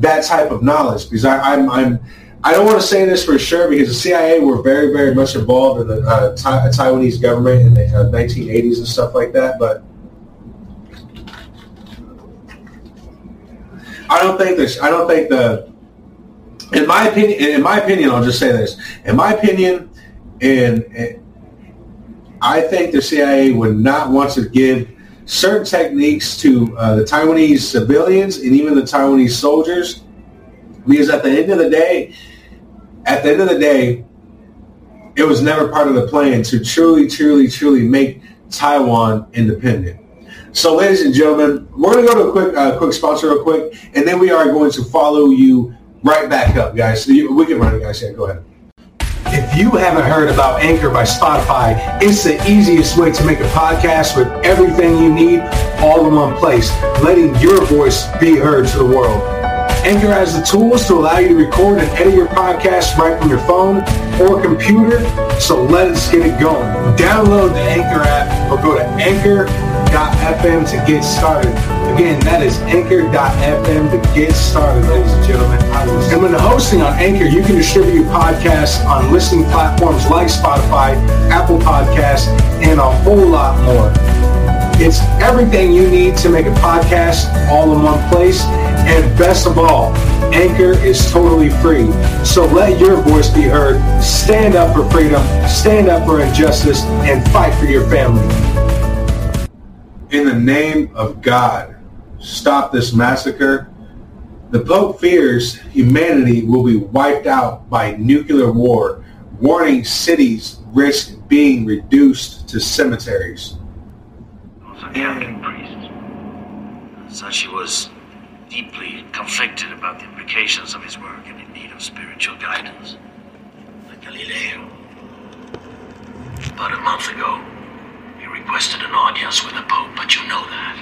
Speaker 1: that type of knowledge because I, I'm. I'm I don't want to say this for sure because the CIA were very, very much involved in the uh, Taiwanese government in the uh, 1980s and stuff like that. But I don't think this. I don't think the. In my opinion, in my opinion, I'll just say this. In my opinion, and, and I think the CIA would not want to give certain techniques to uh, the Taiwanese civilians and even the Taiwanese soldiers because at the end of the day, at the end of the day, it was never part of the plan to truly, truly, truly make Taiwan independent. So, ladies and gentlemen, we're going to go to a quick, uh, quick sponsor real quick, and then we are going to follow you right back up, guys. So you, we can run it, guys. Yeah, go ahead. If you haven't heard about Anchor by Spotify, it's the easiest way to make a podcast with everything you need all in one place, letting your voice be heard to the world. Anchor has the tools to allow you to record and edit your podcast right from your phone or computer, so let's get it going. Download the Anchor app or go to anchor.fm to get started. Again, that is anchor.fm to get started, ladies and gentlemen. And when hosting on Anchor, you can distribute your podcast on listening platforms like Spotify, Apple Podcasts, and a whole lot more. It's everything you need to make a podcast all in one place. And best of all, Anchor is totally free. So let your voice be heard. Stand up for freedom, stand up for injustice, and fight for your family. In the name of God, stop this massacre. The Pope fears humanity will be wiped out by nuclear war, warning cities risk being reduced to cemeteries.
Speaker 2: a Catholic priest. Such he was deeply conflicted about the implications of his work and in need of spiritual guidance. Like Galileo. About a month ago, requested an audience with the Pope, but you know that.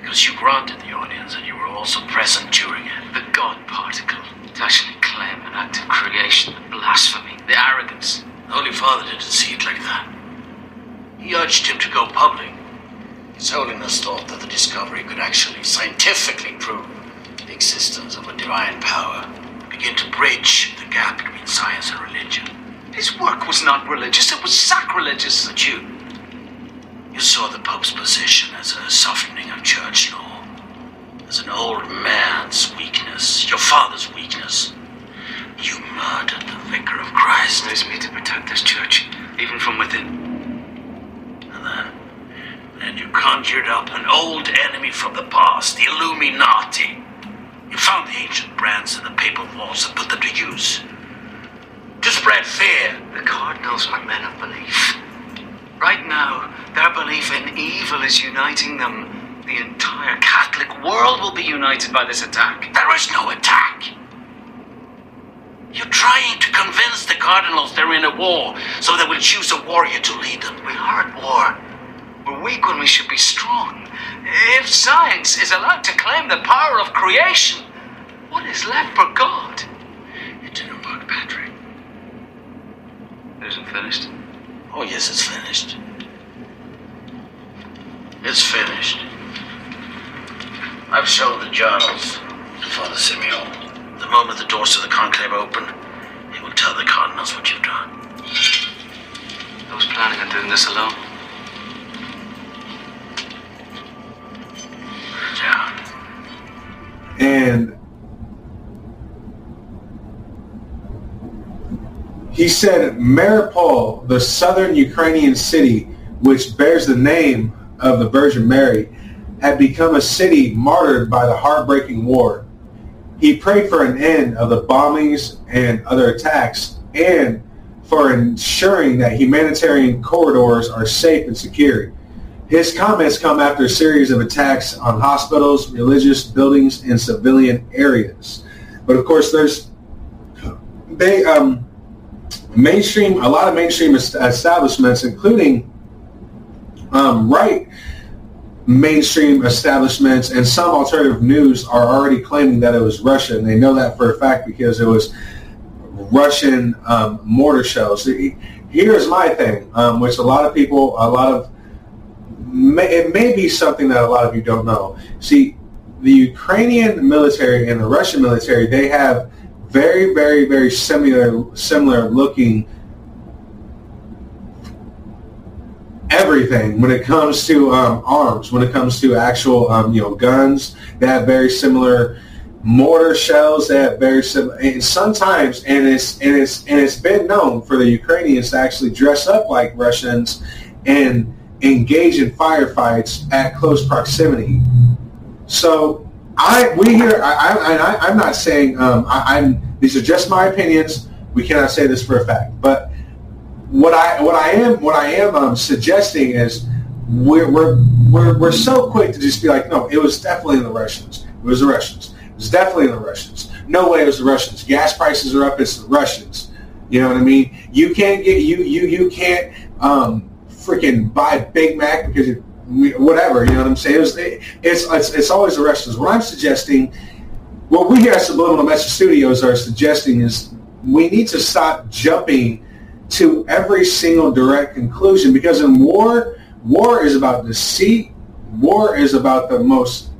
Speaker 2: Because you granted the audience and you were also present during it.
Speaker 3: The God particle. To actually claim an act of creation, the blasphemy, the arrogance.
Speaker 2: The Holy Father didn't see it like that. He urged him to go public. His Holiness thought that the discovery could actually scientifically prove the existence of a divine power, begin to bridge the gap between science and religion.
Speaker 3: His work was not religious, it was sacrilegious.
Speaker 2: The you, you saw the Pope's position as a softening of church law, as an old man's weakness, your father's weakness. You murdered the vicar of Christ.
Speaker 3: Raised me to protect this church, even from within.
Speaker 2: And then, then you conjured up an old enemy from the past, the Illuminati. You found the ancient brands in the papal walls and put them to use. To spread fear.
Speaker 3: The cardinals are men of belief. Right now, their belief in evil is uniting them. The entire Catholic world will be united by this attack.
Speaker 2: There is no attack. You're trying to convince the cardinals they're in a war, so they will choose a warrior to lead them.
Speaker 3: We are at war. We're weak when we should be strong. If science is allowed to claim the power of creation, what is left for God?
Speaker 2: It didn't work, Patrick.
Speaker 3: It isn't finished.
Speaker 2: Oh, yes, it's finished. It's finished. I've shown the journals to Father Simeon. The moment the doors to the conclave open, he will tell the cardinals what you've done.
Speaker 3: I was planning on doing this alone.
Speaker 2: Yeah.
Speaker 1: And he said Mariupol, the southern Ukrainian city, which bears the name of the Virgin Mary, had become a city martyred by the heartbreaking war. He prayed for an end of the bombings and other attacks and for ensuring that humanitarian corridors are safe and secure. His comments come after a series of attacks on hospitals, religious buildings, and civilian areas. But of course, there's they um, mainstream a lot of mainstream establishments, including um, right mainstream establishments and some alternative news are already claiming that it was Russia, and they know that for a fact because it was Russian um, mortar shells. Here's my thing, um, which a lot of people, a lot of may, it may be something that a lot of you don't know. See, the Ukrainian military and the Russian military, they have very, very, very similar, similar looking everything when it comes to um, arms, when it comes to actual, um, you know, guns. They have very similar mortar shells. They have very similar, and sometimes, and it's and it's and it's been known for the Ukrainians to actually dress up like Russians and engage in firefights at close proximity. So I we here I, I, I am not saying um, I, I'm these are just my opinions. We cannot say this for a fact, but what I what I am what I am um, suggesting is we're, we're we're, we're so quick to just be like, no, it was definitely the Russians. It was the Russians. It was definitely the Russians. No way it was the Russians. Gas prices are up. It's the Russians. You know what I mean? You can't get you you you can't um, freaking buy Big Mac because it, whatever. You know what I'm saying? It was, it, it's, it's it's always the Russians. What I'm suggesting, what we here at Subliminal Message Studios are suggesting is we need to stop jumping to every single direct conclusion because in war, war is about deceit. War is about the most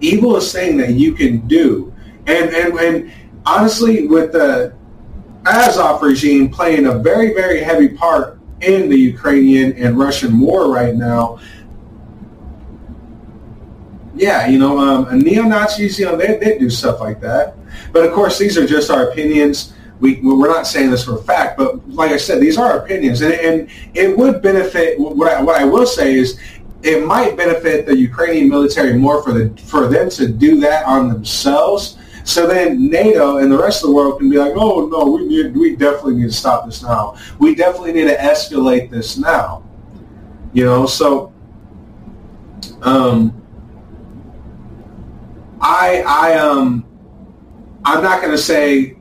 Speaker 1: evilest thing that you can do. And and and honestly, with the Azov regime playing a very very heavy part in the Ukrainian and Russian war right now. Yeah, you know, um, neo-Nazis, you know, they, they do stuff like that. But of course, these are just our opinions. We, we're not saying this for a fact, but like I said, these are opinions. And, and it would benefit, what I, what I will say is, it might benefit the Ukrainian military more for, the, for them to do that on themselves so then NATO and the rest of the world can be like, oh no, we need, we definitely need to stop this now. We definitely need to escalate this now. You know, so um, I I um I'm not going to say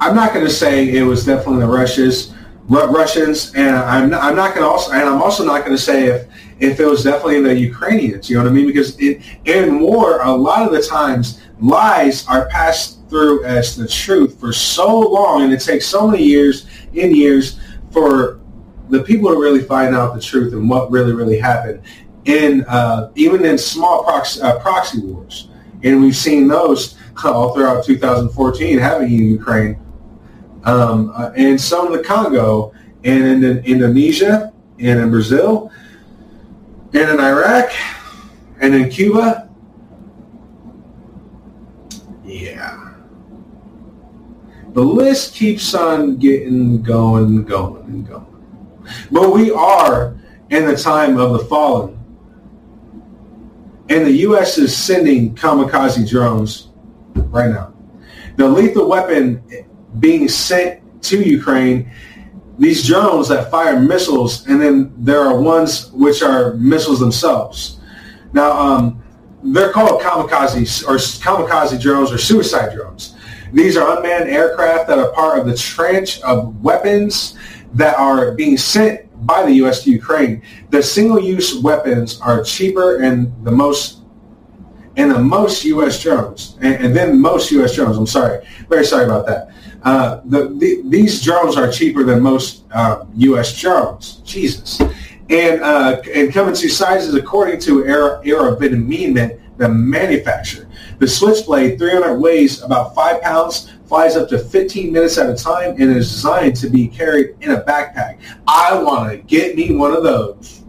Speaker 1: I'm not going to say it was definitely the Russians, Russians, and I'm I'm not going to also, and I'm also not going to say if if it was definitely the Ukrainians. You know what I mean? Because it, in war, a lot of the times lies are passed through as the truth for so long, and it takes so many years in years for the people to really find out the truth and what really, really happened. In uh, even in small proxy, uh, proxy wars, and we've seen those all throughout 2014 having in Ukraine, um, uh, and some in the Congo, and in Indonesia, and in Brazil, and in Iraq and in Cuba. Yeah. The list keeps on getting going, going, and going. But we are in the time of the fallen. And the U.S. is sending kamikaze drones right now. The lethal weapon being sent to Ukraine these drones that fire missiles, and then there are ones which are missiles themselves. Now, um, they're called kamikaze or kamikaze drones or suicide drones. These are unmanned aircraft that are part of the trench of weapons that are being sent by the U.S. to Ukraine. The single-use weapons are cheaper and the most and the most U.S. drones, and, and then most U.S. drones. I'm sorry, very sorry about that. Uh, the, the, these drones are cheaper than most uh, U.S. drones. Jesus. And, uh, and coming to sizes according to Era, Era the manufacturer. The Switchblade 300 weighs about 5 pounds, flies up to 15 minutes at a time, and is designed to be carried in a backpack. I want to get me one of those.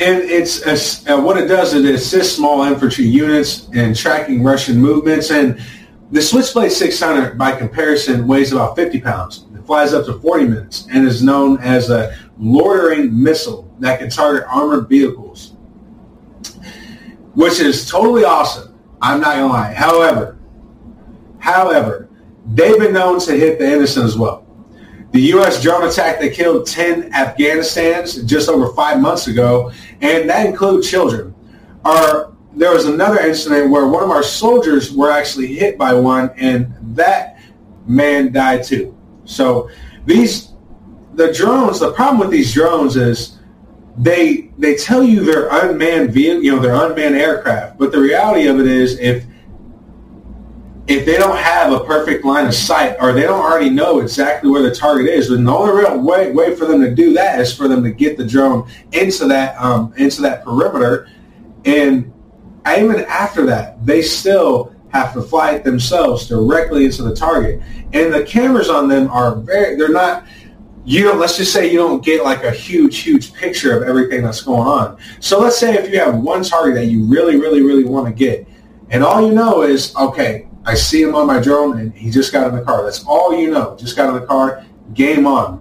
Speaker 1: And it's uh, what it does is it assists small infantry units in tracking Russian movements. And the Switchblade 600, by comparison, weighs about 50 pounds. It flies up to 40 minutes and is known as a loitering missile that can target armored vehicles, which is totally awesome. I'm not gonna lie. However, however, they've been known to hit the innocent as well. The U.S. drone attack that killed 10 Afghanistans just over five months ago, and that includes children. Are there was another incident where one of our soldiers were actually hit by one, and that man died too. So these the drones. The problem with these drones is they they tell you they're unmanned vehicle, you know, they're unmanned aircraft, but the reality of it is if if they don't have a perfect line of sight or they don't already know exactly where the target is, then the only real way, way for them to do that is for them to get the drone into that um, into that perimeter, and even after that, they still have to fly it themselves directly into the target. And the cameras on them are very they're not you know, let's just say you don't get like a huge, huge picture of everything that's going on. So let's say if you have one target that you really, really, really want to get, and all you know is, okay, I see him on my drone and he just got in the car. That's all you know. Just got in the car, game on.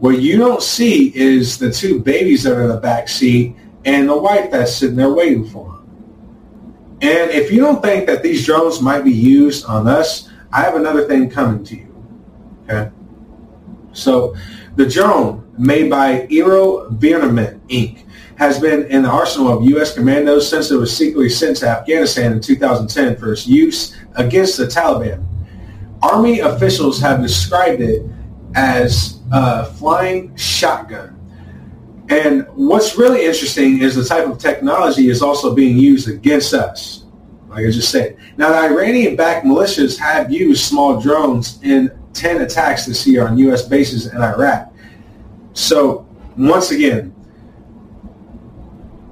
Speaker 1: What you don't see is the two babies that are in the back seat and the wife that's sitting there waiting for him. And if you don't think that these drones might be used on us, I have another thing coming to you. Okay? So the drone made by AeroVironment Inc. has been in the arsenal of U.S. commandos since it was secretly sent to Afghanistan in 2010 for its use against the Taliban. Army officials have described it as a flying shotgun. And what's really interesting is the type of technology is also being used against us, like I just said. Now, the Iranian-backed militias have used small drones in 10 attacks this year on U.S. bases in Iraq. So, once again,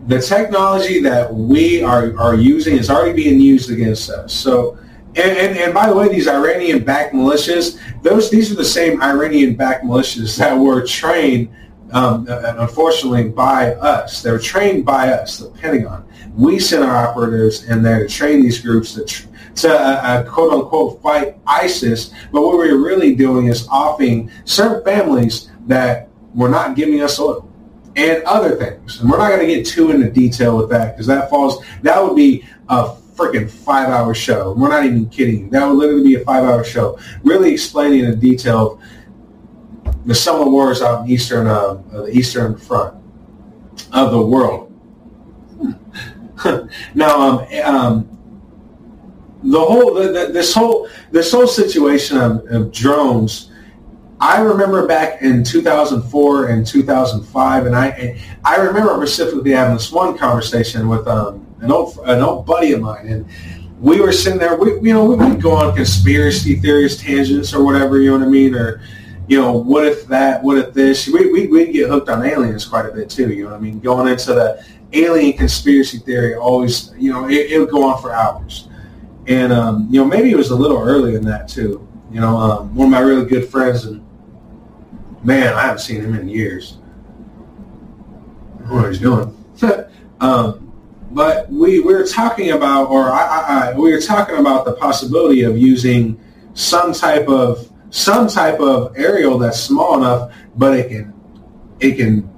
Speaker 1: the technology that we are, are using is already being used against us. So, and, and, and by the way, these Iranian-backed militias, those these are the same Iranian-backed militias that were trained, um, uh, unfortunately, by us. They were trained by us, the Pentagon. We sent our operatives in there to train these groups to, to uh, uh, quote unquote fight ISIS. But what we we're really doing is offing certain families that were not giving us oil and other things. And we're not going to get too into detail with that because that falls, that would be a freaking five hour show. We're not even kidding. That would literally be a five hour show, really explaining in detail the summer wars out in eastern, uh, the eastern front of the world. now, um, um, the whole, the, the, this whole, this whole situation of, of drones. I remember back in 2004 and 2005, and I I remember specifically having this one conversation with um, an old an old buddy of mine, and we were sitting there. We you know we would go on conspiracy theories tangents or whatever. You know what I mean? Or you know what if that? What if this? We we we get hooked on aliens quite a bit too. You know what I mean? Going into the alien conspiracy theory, always you know it, it would go on for hours. And um, you know maybe it was a little early than that too. You know, um, one of my really good friends, and man, I haven't seen him in years. I don't know what he's doing. um, but we, we were talking about, or I, I, I, we were talking about the possibility of using some type of some type of aerial that's small enough, but it can it can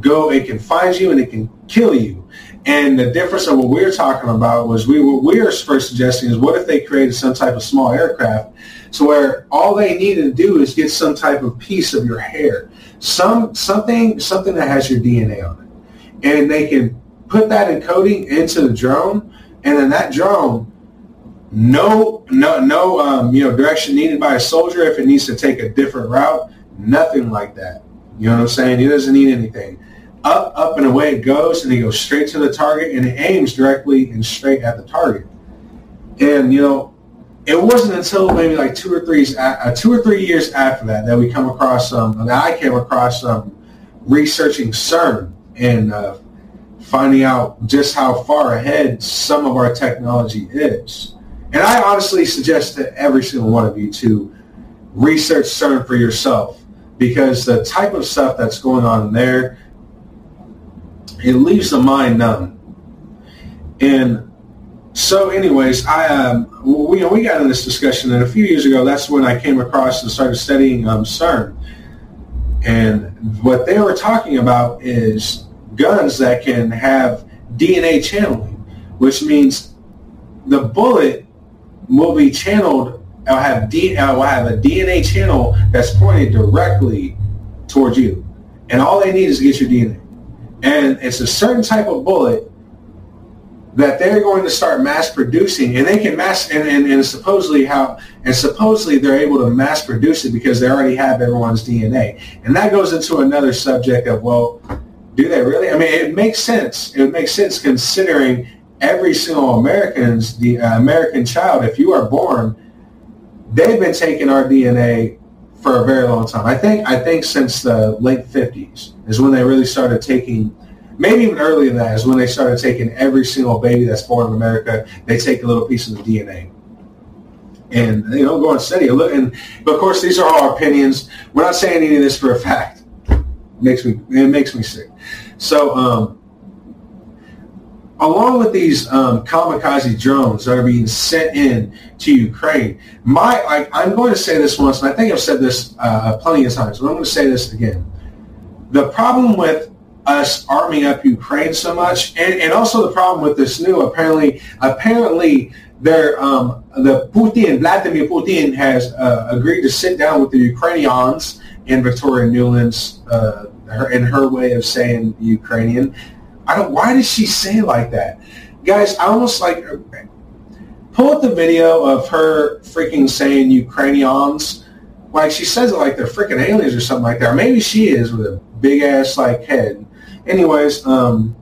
Speaker 1: go, it can find you and it can kill you. And the difference of what we are talking about was we were we were first suggesting is what if they created some type of small aircraft so where all they needed to do is get some type of piece of your hair, some something something that has your DNA on it, and they can put that encoding into the drone, and then that drone, no, no, no, um, you know, direction needed by a soldier if it needs to take a different route. Nothing like that. You know what I'm saying? He doesn't need anything. Up, up, and away it goes, and it goes straight to the target, and it aims directly and straight at the target. And you know, it wasn't until maybe like two or three, uh, two or three years after that that we come across, um, I came across um, researching CERN and uh, finding out just how far ahead some of our technology is. And I honestly suggest to every single one of you to research CERN for yourself because the type of stuff that's going on there, it leaves the mind numb. And so anyways, I um, we, we got in this discussion and a few years ago, that's when I came across and started studying um, CERN. And what they were talking about is guns that can have DNA channeling, which means the bullet will be channeled or have, D, will have a DNA channel that's pointed directly towards you. And all they need is to get your DNA. And it's a certain type of bullet that they're going to start mass producing and they can mass and, and, and supposedly how and supposedly they're able to mass produce it because they already have everyone's DNA. And that goes into another subject of well, do they really? I mean, it makes sense. It makes sense considering every single American's the uh, American child. If you are born, they've been taking our DNA for a very long time. I think I think since the late fifties is when they really started taking. Maybe even earlier than that is when they started taking every single baby that's born in America. They take a little piece of the DNA and you know go and study it. And but of course, these are all opinions. We're not saying any of this for a fact. It makes me it makes me sick. So, um, along with these um, kamikaze drones that are being sent in to Ukraine, my I, I'm going to say this once, and I think I've said this uh, plenty of times, but I'm going to say this again. The problem with us arming up Ukraine so much, and, and also the problem with this new apparently apparently there um, the Putin Vladimir Putin has uh, agreed to sit down with the Ukrainians and Victoria Nuland's uh, her in her way of saying Ukrainian. I don't. Why does she say like that, guys? I almost like pull up the video of her freaking saying Ukrainians. Like she says it like they're freaking aliens or something like that. Or maybe she is with a big ass like head. Anyways, um,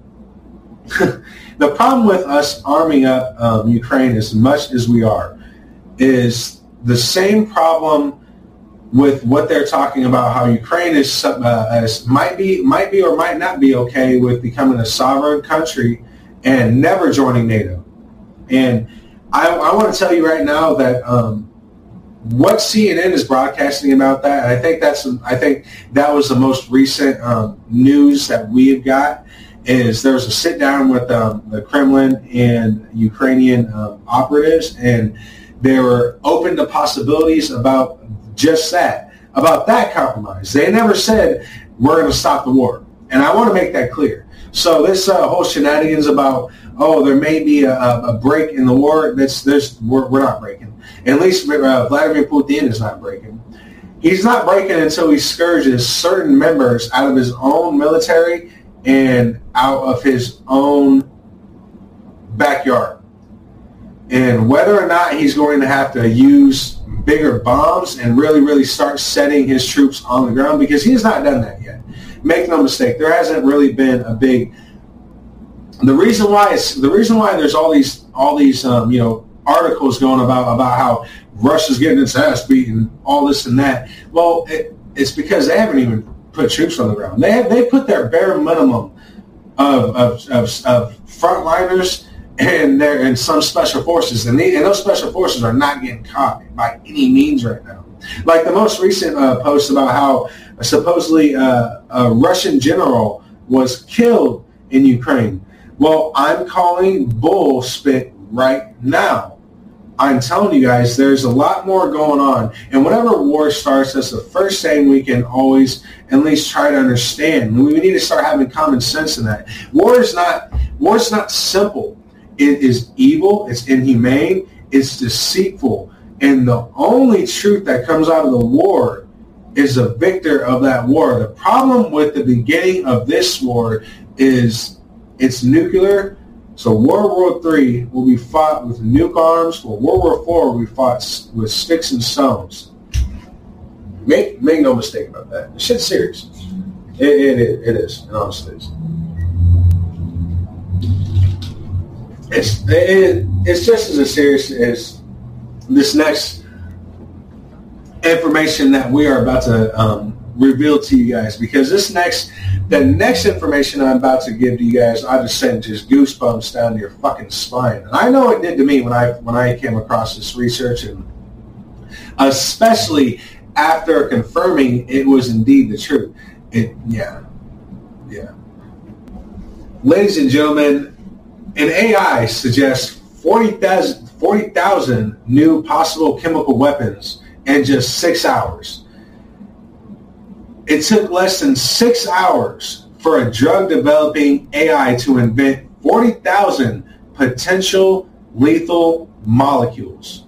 Speaker 1: the problem with us arming up um, Ukraine as much as we are is the same problem with what they're talking about how Ukraine is, uh, might be might be or might not be okay with becoming a sovereign country and never joining NATO. And I, I want to tell you right now that um, what CNN is broadcasting about that, I think that's I think that was the most recent um, news that we have got. Is there was a sit down with um, the Kremlin and Ukrainian um, operatives, and they were open to possibilities about just that, about that compromise. They never said we're going to stop the war, and I want to make that clear. So this uh, whole shenanigans about oh there may be a, a break in the war that's there's we're, we're not breaking. At least uh, Vladimir Putin is not breaking. He's not breaking until he scourges certain members out of his own military and out of his own backyard. And whether or not he's going to have to use bigger bombs and really, really start setting his troops on the ground because he has not done that yet. Make no mistake, there hasn't really been a big. The reason why it's the reason why there's all these all these um, you know articles going about about how Russia's getting its ass beaten, all this and that. Well, it, it's because they haven't even put troops on the ground. They have, they put their bare minimum of of, of, of frontliners and they're in some special forces, and, they, and those special forces are not getting caught by any means right now. Like the most recent uh, post about how supposedly uh, a Russian general was killed in Ukraine. Well, I'm calling bull spit right now. I'm telling you guys, there's a lot more going on. And whenever war starts, that's the first thing we can always at least try to understand. We need to start having common sense in that. War is not war is not simple. It is evil. It's inhumane. It's deceitful. And the only truth that comes out of the war is the victor of that war. The problem with the beginning of this war is it's nuclear. So World War III will be fought with nuke arms. Well, World War IV will be fought with sticks and stones. Make make no mistake about that. Shit's serious. It, it, it, it is. It honestly is. It's it, it's just as serious as this next information that we are about to um, reveal to you guys. Because this next the next information I'm about to give to you guys I just sent just goosebumps down your fucking spine. And I know it did to me when I when I came across this research and especially after confirming it was indeed the truth. It yeah. Yeah. Ladies and gentlemen an AI suggests 40,000 40, new possible chemical weapons in just six hours. It took less than six hours for a drug developing AI to invent 40,000 potential lethal molecules.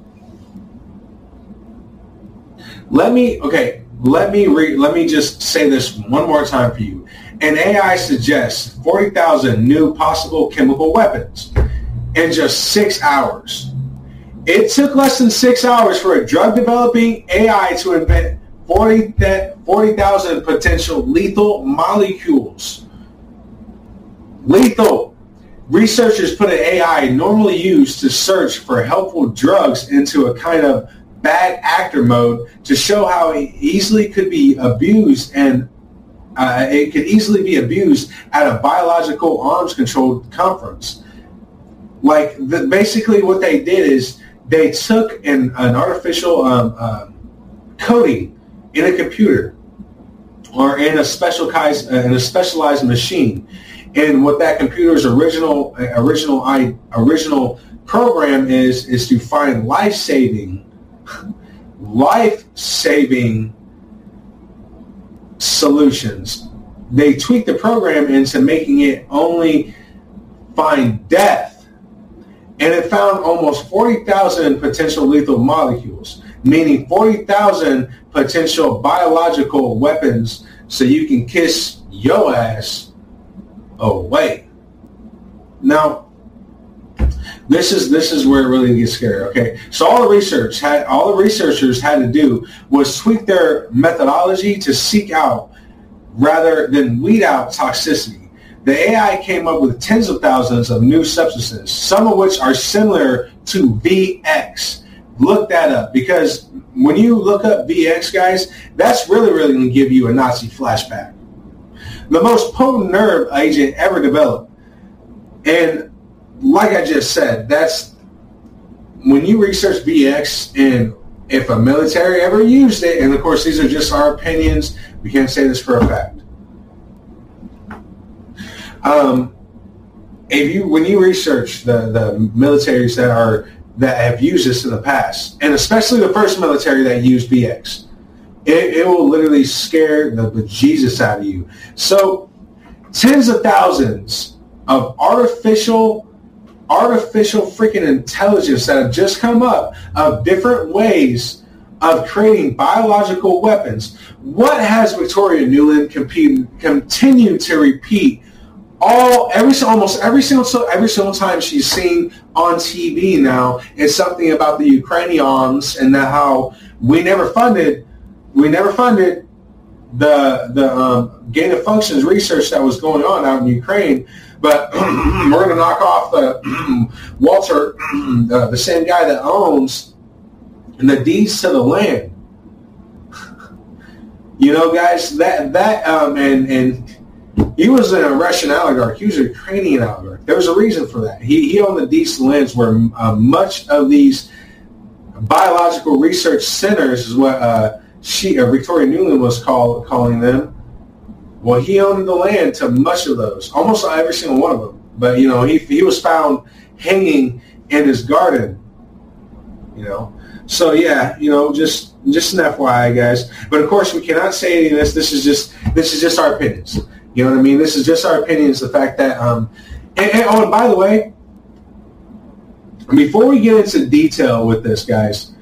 Speaker 1: Let me, okay, let me re, let me just say this one more time for you. An AI suggests 40,000 new possible chemical weapons in just six hours. It took less than six hours for a drug developing AI to invent 40,000 40, potential lethal molecules. Lethal. Researchers put an AI normally used to search for helpful drugs into a kind of bad actor mode to show how it easily could be abused and uh, it could easily be abused at a biological arms control conference. Like the, basically what they did is they took an, an artificial um, uh, coding in a computer or in a specialized uh, in a specialized machine, and what that computer's original uh, original original program is is to find life saving life saving solutions. They tweaked the program into making it only find death. And it found almost 40,000 potential lethal molecules. meaning 40,000 potential biological weapons so you can kiss your ass away. Now, this is this is where it really gets scary. Okay, so all the research had all the researchers had to do was tweak their methodology to seek out rather than weed out toxicity. The AI came up with tens of thousands of new substances, some of which are similar to VX. Look that up because when you look up VX, guys, that's really, really going to give you a Nazi flashback. The most potent nerve agent ever developed. And like I just said, that's when you research VX and if a military ever used it, and of course these are just our opinions, we can't say this for a fact. Um, if you when you research the the militaries that are that have used this in the past, and especially the first military that used VX, it, it will literally scare the bejesus out of you. So tens of thousands of artificial artificial freaking intelligence that have just come up of different ways of creating biological weapons. What has Victoria Nuland compete, continued to repeat all every almost every single every single time she's seen on TV now is something about the Ukrainians and that how we never funded we never funded the the um, gain of functions research that was going on out in Ukraine but we're going to knock off the Walter, uh, the same guy that owns the deeds to the land. You know, guys, that that um, and and he was a Russian oligarch. He was a Ukrainian oligarch. There was a reason for that. He he owned the deeds to the lands where uh, much of these biological research centers is what uh, she uh, Victoria Nuland was call, calling them well, he owned the land to much of those, almost every single one of them. But you know, he he was found hanging in his garden. You know, so yeah, you know, just just an FYI, guys. But of course, we cannot say any of this. This is just this is just our opinions. You know what I mean? This is just our opinions. The fact that um, and, and oh, and by the way, before we get into detail with this, guys,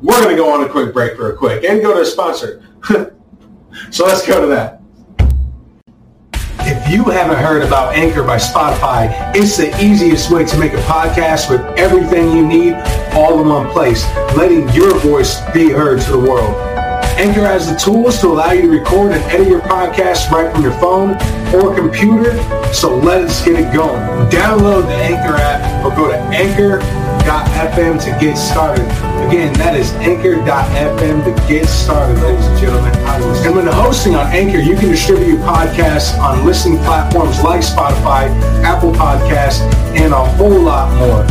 Speaker 1: we're going to go on a quick break real quick and go to a sponsor. so let's go to that. If you haven't heard about Anchor by Spotify, it's the easiest way to make a podcast with everything you need all in one place, letting your voice be heard to the world. Anchor has the tools to allow you to record and edit your podcast right from your phone or computer, so let's get it going. Download the Anchor app or go to anchor.fm to get started. Again, that is anchor.fm to get started, ladies and gentlemen. And when hosting on Anchor, you can distribute your podcasts on listening platforms like Spotify, Apple Podcasts, and a whole lot more.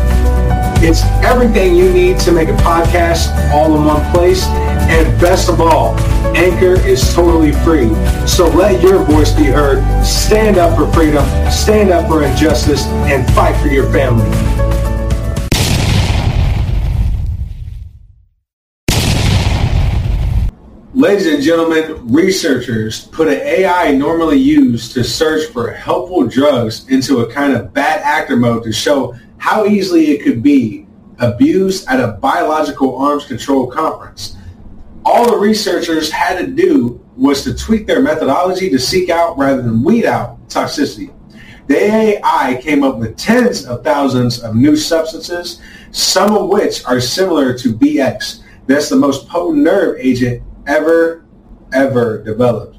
Speaker 1: It's everything you need to make a podcast all in one place. And best of all, Anchor is totally free. So let your voice be heard. Stand up for freedom, stand up for injustice, and fight for your family. Ladies and gentlemen, researchers put an AI normally used to search for helpful drugs into a kind of bad actor mode to show how easily it could be abused at a biological arms control conference. All the researchers had to do was to tweak their methodology to seek out rather than weed out toxicity. The AI came up with tens of thousands of new substances, some of which are similar to VX. That's the most potent nerve agent ever, ever developed.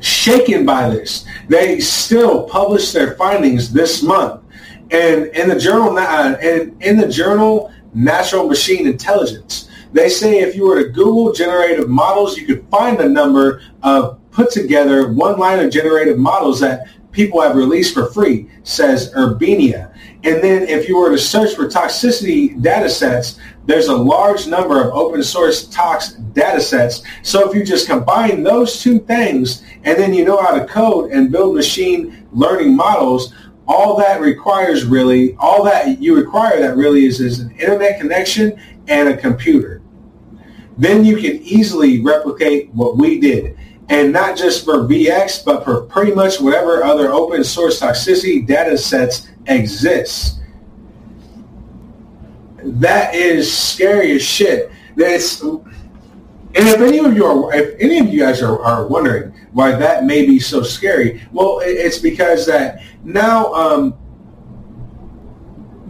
Speaker 1: Shaken by this, they still published their findings this month, and in the journal, uh, and in the journal Nature Machine Intelligence, they say if you were to Google generative models, you could find a number of put together one line of generative models that people have released for free, says Urbina. And then if you were to search for toxicity data sets, there's a large number of open source tox data sets. So if you just combine those two things and then you know how to code and build machine learning models, all that requires really, all that you require that really is, is an internet connection and a computer. Then you can easily replicate what we did. And not just for VX, but for pretty much whatever other open source toxicity data sets exists that is scary as shit. It's and if any of you are, if any of you guys are, are wondering why that may be so scary, well, it's because that now, um,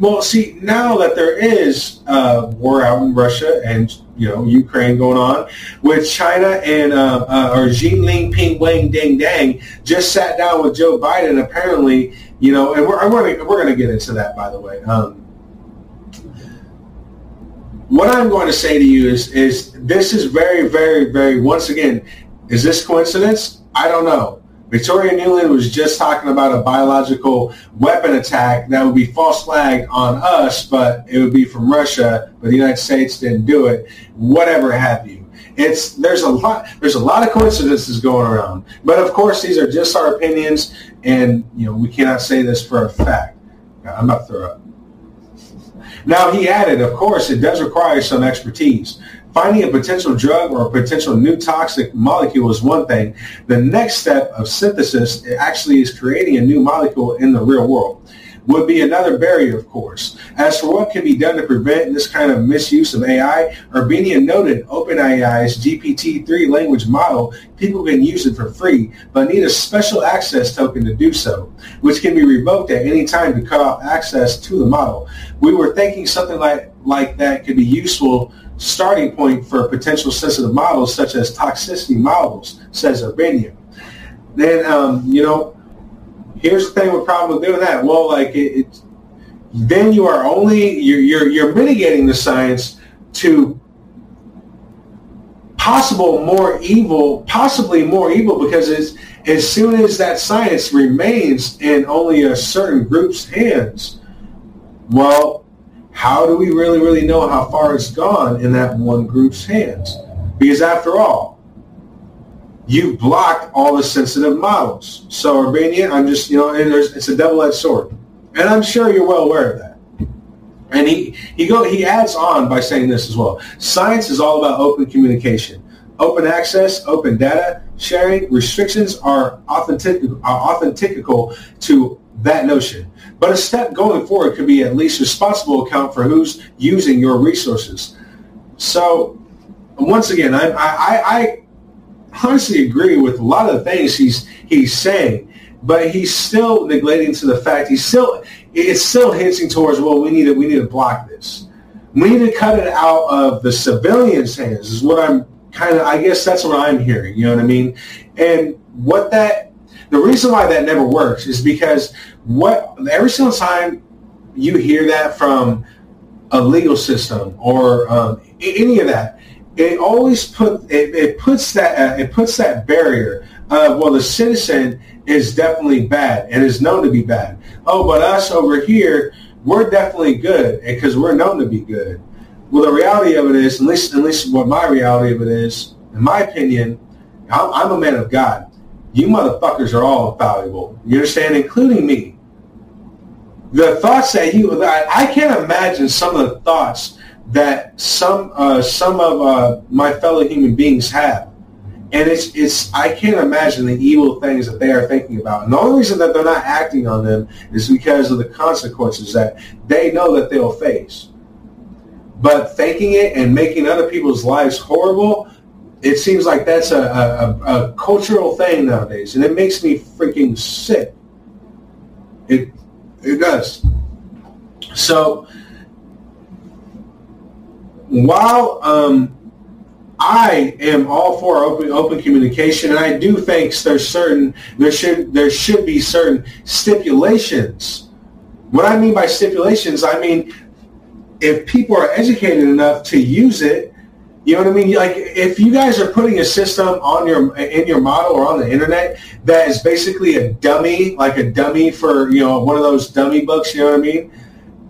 Speaker 1: well, see, now that there is war out in Russia and you know Ukraine going on, with China and uh, uh, or Xi Jinping, Wang Ding Dang just sat down with Joe Biden. Apparently, you know, and we're we're gonna, we're going to get into that by the way. Um, what I'm going to say to you is, is this is very, very, very, once again, is this coincidence? I don't know. Victoria Nuland was just talking about a biological weapon attack that would be false flagged on us, but it would be from Russia, but the United States didn't do it, whatever have you. It's there's a lot there's a lot of coincidences going around. But of course these are just our opinions and you know we cannot say this for a fact. I'm not throw up. Now, he added, of course, it does require some expertise. Finding a potential drug or a potential new toxic molecule is one thing. The next step of synthesis actually is creating a new molecule in the real world would be another barrier, of course. As for what can be done to prevent this kind of misuse of AI, Urbina noted OpenAI's GPT-3 language model, people can use it for free, but need a special access token to do so, which can be revoked at any time to cut off access to the model. We were thinking something like, like that could be useful starting point for potential sensitive models such as toxicity models, says Urbina. Then, um, you know, here's the thing with problem with doing that. Well, like it, it then you are only you're, you're you're mitigating the science to possible more evil, possibly more evil, because it's, as soon as that science remains in only a certain group's hands, well, how do we really, really know how far it's gone in that one group's hands? Because after all, you've blocked all the sensitive models. So Urbina, I'm just, you know, and there's, it's a double-edged sword. And I'm sure you're well aware of that. And he, he, go, he adds on by saying this as well. Science is all about open communication. Open access, open data sharing, restrictions are authentic, are authentical to that notion. But a step going forward could be at least responsible account for who's using your resources. So once again, I, I, I honestly agree with a lot of the things he's he's saying, but he's still neglecting to the fact he's still it's still hinting towards well we need to we need to block this. We need to cut it out of the civilians' hands is what I'm kind of I guess that's what I'm hearing. You know what I mean? And what that the reason why that never works is because what every single time you hear that from a legal system or um, any of that, it always put it, it puts that uh, it puts that barrier of well the citizen is definitely bad and is known to be bad. Oh, but us over here, we're definitely good because we're known to be good. Well, the reality of it is, at least at least what my reality of it is, in my opinion, I'm, I'm a man of God. You motherfuckers are all valuable. You understand, including me. The thoughts that you, I, I can't imagine some of the thoughts that some uh, some of uh, my fellow human beings have. And it's it's I can't imagine the evil things that they are thinking about. And the only reason that they're not acting on them is because of the consequences that they know that they'll face. But thinking it and making other people's lives horrible, it seems like that's a, a, a cultural thing nowadays, and it makes me freaking sick. It it does. So while um, I am all for open open communication, and I do think there's certain there should there should be certain stipulations. What I mean by stipulations, I mean if people are educated enough to use it, you know what I mean? Like if you guys are putting a system on your in your model or on the internet that is basically a dummy, like a dummy for you know one of those dummy books, you know what I mean?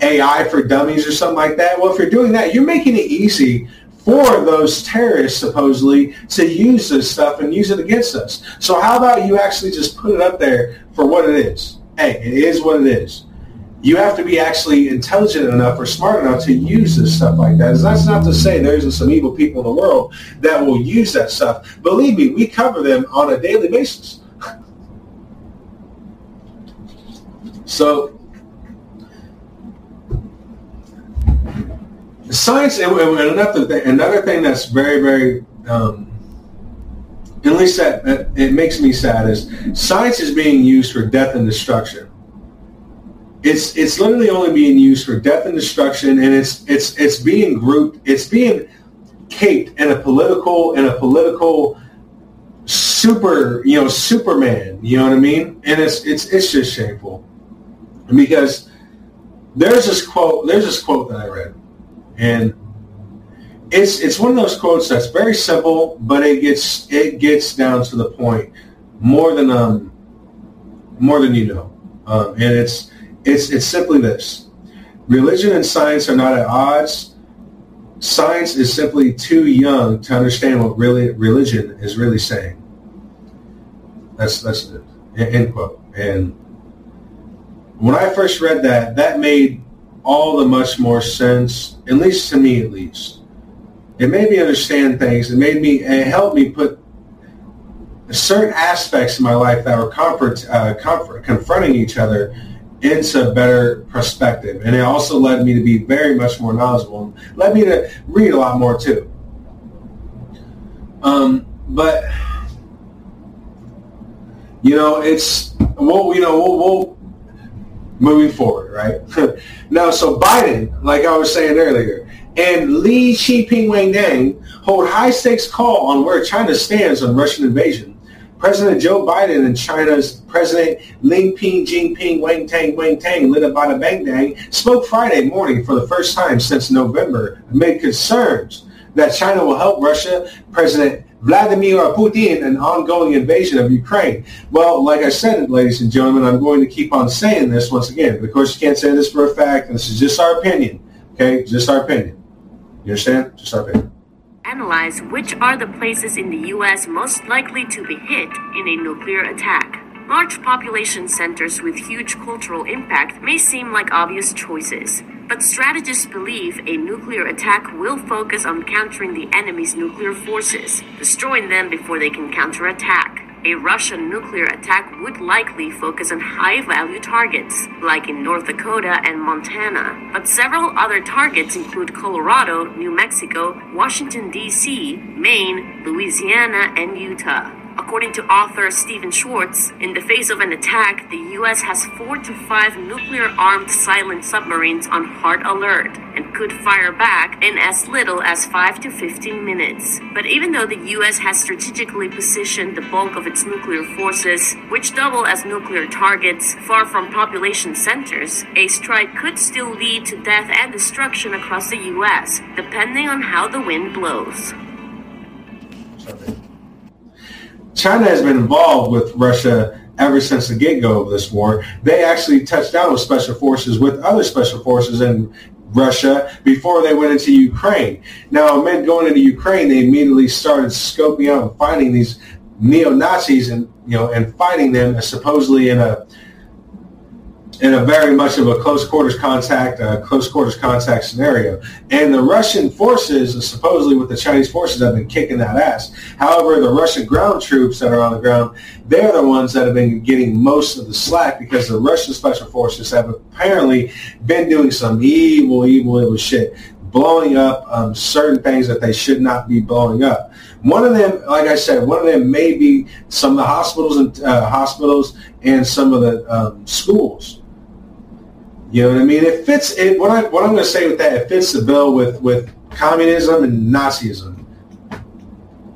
Speaker 1: AI for dummies or something like that. Well, if you're doing that, you're making it easy for those terrorists supposedly to use this stuff and use it against us. So how about you actually just put it up there for what it is? Hey, it is what it is. You have to be actually intelligent enough or smart enough to use this stuff like that. That's not to say there isn't some evil people in the world that will use that stuff. Believe me, we cover them on a daily basis. so science, and another thing, another thing that's very, very, um, at least that it makes me sad is science is being used for death and destruction. It's it's literally only being used for death and destruction, and it's it's it's being grouped. It's being caped in a political in a political super you know Superman. You know what I mean? And it's it's it's just shameful because there's this quote there's this quote that I read and it's it's one of those quotes that's very simple, but it gets it gets down to the point more than um more than you know, um, and it's it's it's simply this: religion and science are not at odds. Science is simply too young to understand what really religion is really saying. That's that's it. End quote. And when I first read that, that made all the much more sense, at least to me at least. It made me understand things. It made me, it helped me put certain aspects of my life that were comfort, uh, comfort, confronting each other into better perspective. And it also led me to be very much more knowledgeable and led me to read a lot more too. Um, but, you know, it's, well, you know, we'll, we'll moving forward, right? now, so Biden, like I was saying earlier, and Li Jinping Wang Dang hold high stakes call on where China stands on Russian invasion. President Joe Biden and China's President Ling Ping Jinping Wang Tang Wang Tang lit by the Bang Dang spoke Friday morning for the first time since November amid concerns that China will help Russia. President Vladimir Putin an ongoing invasion of Ukraine. Well, like I said, ladies and gentlemen, I'm going to keep on saying this once again. Of course, you can't say this for a fact, this is just our opinion. Okay, just our opinion. You understand? Just our opinion.
Speaker 4: Analyze which are the places in the U.S. most likely to be hit in a nuclear attack. Large population centers with huge cultural impact may seem like obvious choices, but strategists believe a nuclear attack will focus on countering the enemy's nuclear forces, destroying them before they can counterattack. A Russian nuclear attack would likely focus on high value targets, like in North Dakota and Montana, but several other targets include Colorado, New Mexico, Washington, D.C., Maine, Louisiana, and Utah. According to author Stephen Schwartz, in the face of an attack, the U.S. has four to five nuclear armed silent submarines on hard alert and could fire back in as little as 5 to 15 minutes. But even though the U.S. has strategically positioned the bulk of its nuclear forces, which double as nuclear targets, far from population centers, a strike could still lead to death and destruction across the U.S., depending on how the wind blows.
Speaker 1: China has been involved with Russia ever since the get-go of this war. They actually touched down with special forces with other special forces in Russia before they went into Ukraine. Now, men going into Ukraine, they immediately started scoping out and finding these neo-Nazis and you know and fighting them supposedly in a in a very much of a close quarters contact, uh, close quarters contact scenario. And the Russian forces, supposedly with the Chinese forces, have been kicking that ass. However, the Russian ground troops that are on the ground, they're the ones that have been getting most of the slack because the Russian special forces have apparently been doing some evil, evil, evil shit blowing up um, certain things that they should not be blowing up. One of them, like I said, one of them may be some of the hospitals and uh, hospitals and some of the um, schools you know what I mean? It fits. It, what I what I'm going to say with that, it fits the bill with with communism and Nazism.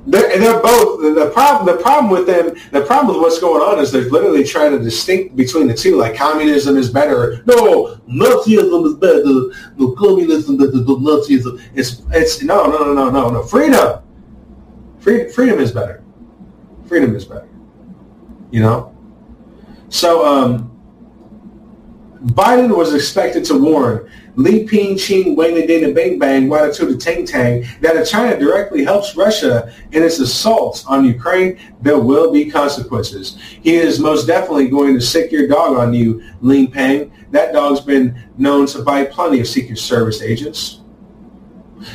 Speaker 1: They're, they're both the problem. The problem with them, the problem with what's going on is they're literally trying to distinct between the two. Like communism is better. No, Nazism is better. No, communism, the, the, Nazism. It's it's no no no no no no freedom. Free, freedom is better. Freedom is better. You know. So um, Biden was expected to warn Li Ping Ching Wang Dana Bang Bang Wada the Tang Tang that if China directly helps Russia in its assaults on Ukraine, there will be consequences. He is most definitely going to sick your dog on you, Li Peng. That dog's been known to bite plenty of Secret Service agents.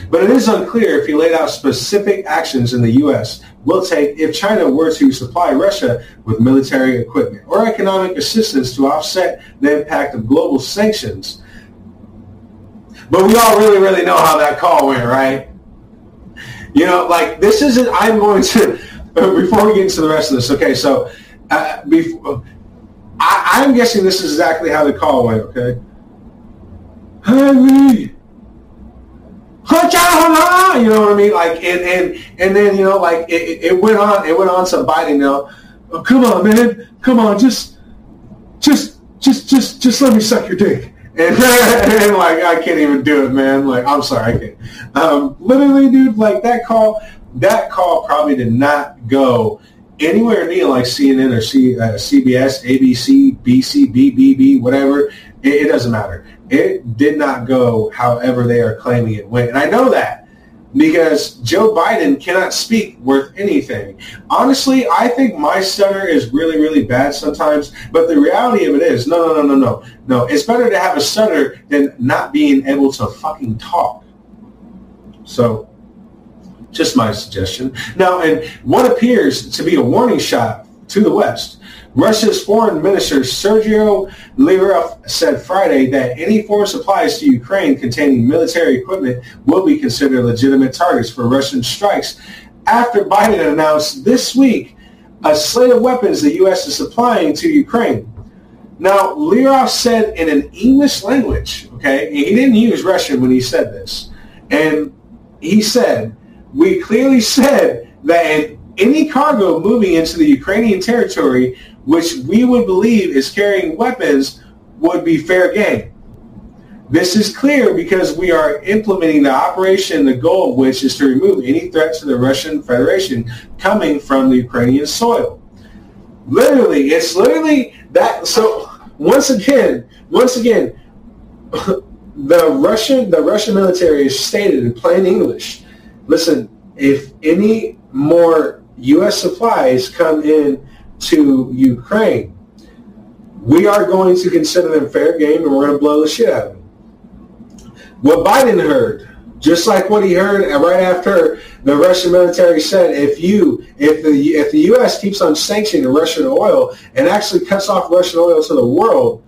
Speaker 1: But it is unclear if he laid out specific actions in the U.S. will take if China were to supply Russia with military equipment or economic assistance to offset the impact of global sanctions. but we all really, really know how that call went, right? You know, like this isn't. I'm going to before we get into the rest of this. Okay, so uh, before, I, I'm guessing this is exactly how the call went. Okay, Henry, you know what I mean? Like, and and and then you know, like it, it went on. It went on to Biden. You oh, come on, man, come on, just, just, just, just, just let me suck your dick. And, and, like I can't even do it, man. Like I'm sorry, I can't. Um, literally, dude, like that call, that call probably did not go anywhere near like CNN or C, uh, CBS, ABC, BC, BBB, whatever. It, it doesn't matter. It did not go however they are claiming it went, and I know that because Joe Biden cannot speak worth anything. Honestly, I think my stutter is really, really bad sometimes, but the reality of it is, no, no, no, no, no, no. It's better to have a stutter than not being able to fucking talk. So, just my suggestion. Now, and what appears to be a warning shot to the West Russia's foreign minister Sergio Lavrov said Friday that any foreign supplies to Ukraine containing military equipment will be considered legitimate targets for Russian strikes after Biden announced this week a slate of weapons the U.S. is supplying to Ukraine. Now, Lavrov said in an English language, okay, he didn't use Russian when he said this. And he said, we clearly said that any cargo moving into the Ukrainian territory which we would believe is carrying weapons, would be fair game. This is clear because we are implementing the operation, the goal of which is to remove any threat to the Russian Federation coming from the Ukrainian soil. Literally, it's literally that. So once again, once again, the Russian the Russian military is stated in plain English. Listen, if any more U.S. supplies come in to Ukraine, we are going to consider them fair game and we're going to blow the shit out of them. What Biden heard, just like what he heard right after the Russian military said, if you, if the if the U.S. keeps on sanctioning Russian oil and actually cuts off Russian oil to the world,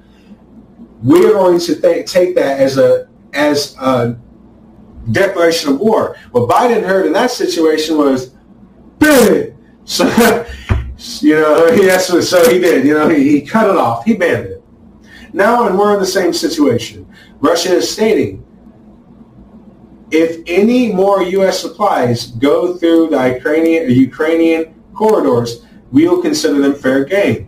Speaker 1: we are going to th- take that as a as a declaration of war. What Biden heard in that situation was, big. So you know, to, so he did. You know, he, he cut it off. He banned it. Now, and we're in the same situation. Russia is stating, if any more U.S. supplies go through the Ukrainian, Ukrainian corridors, we will consider them fair game.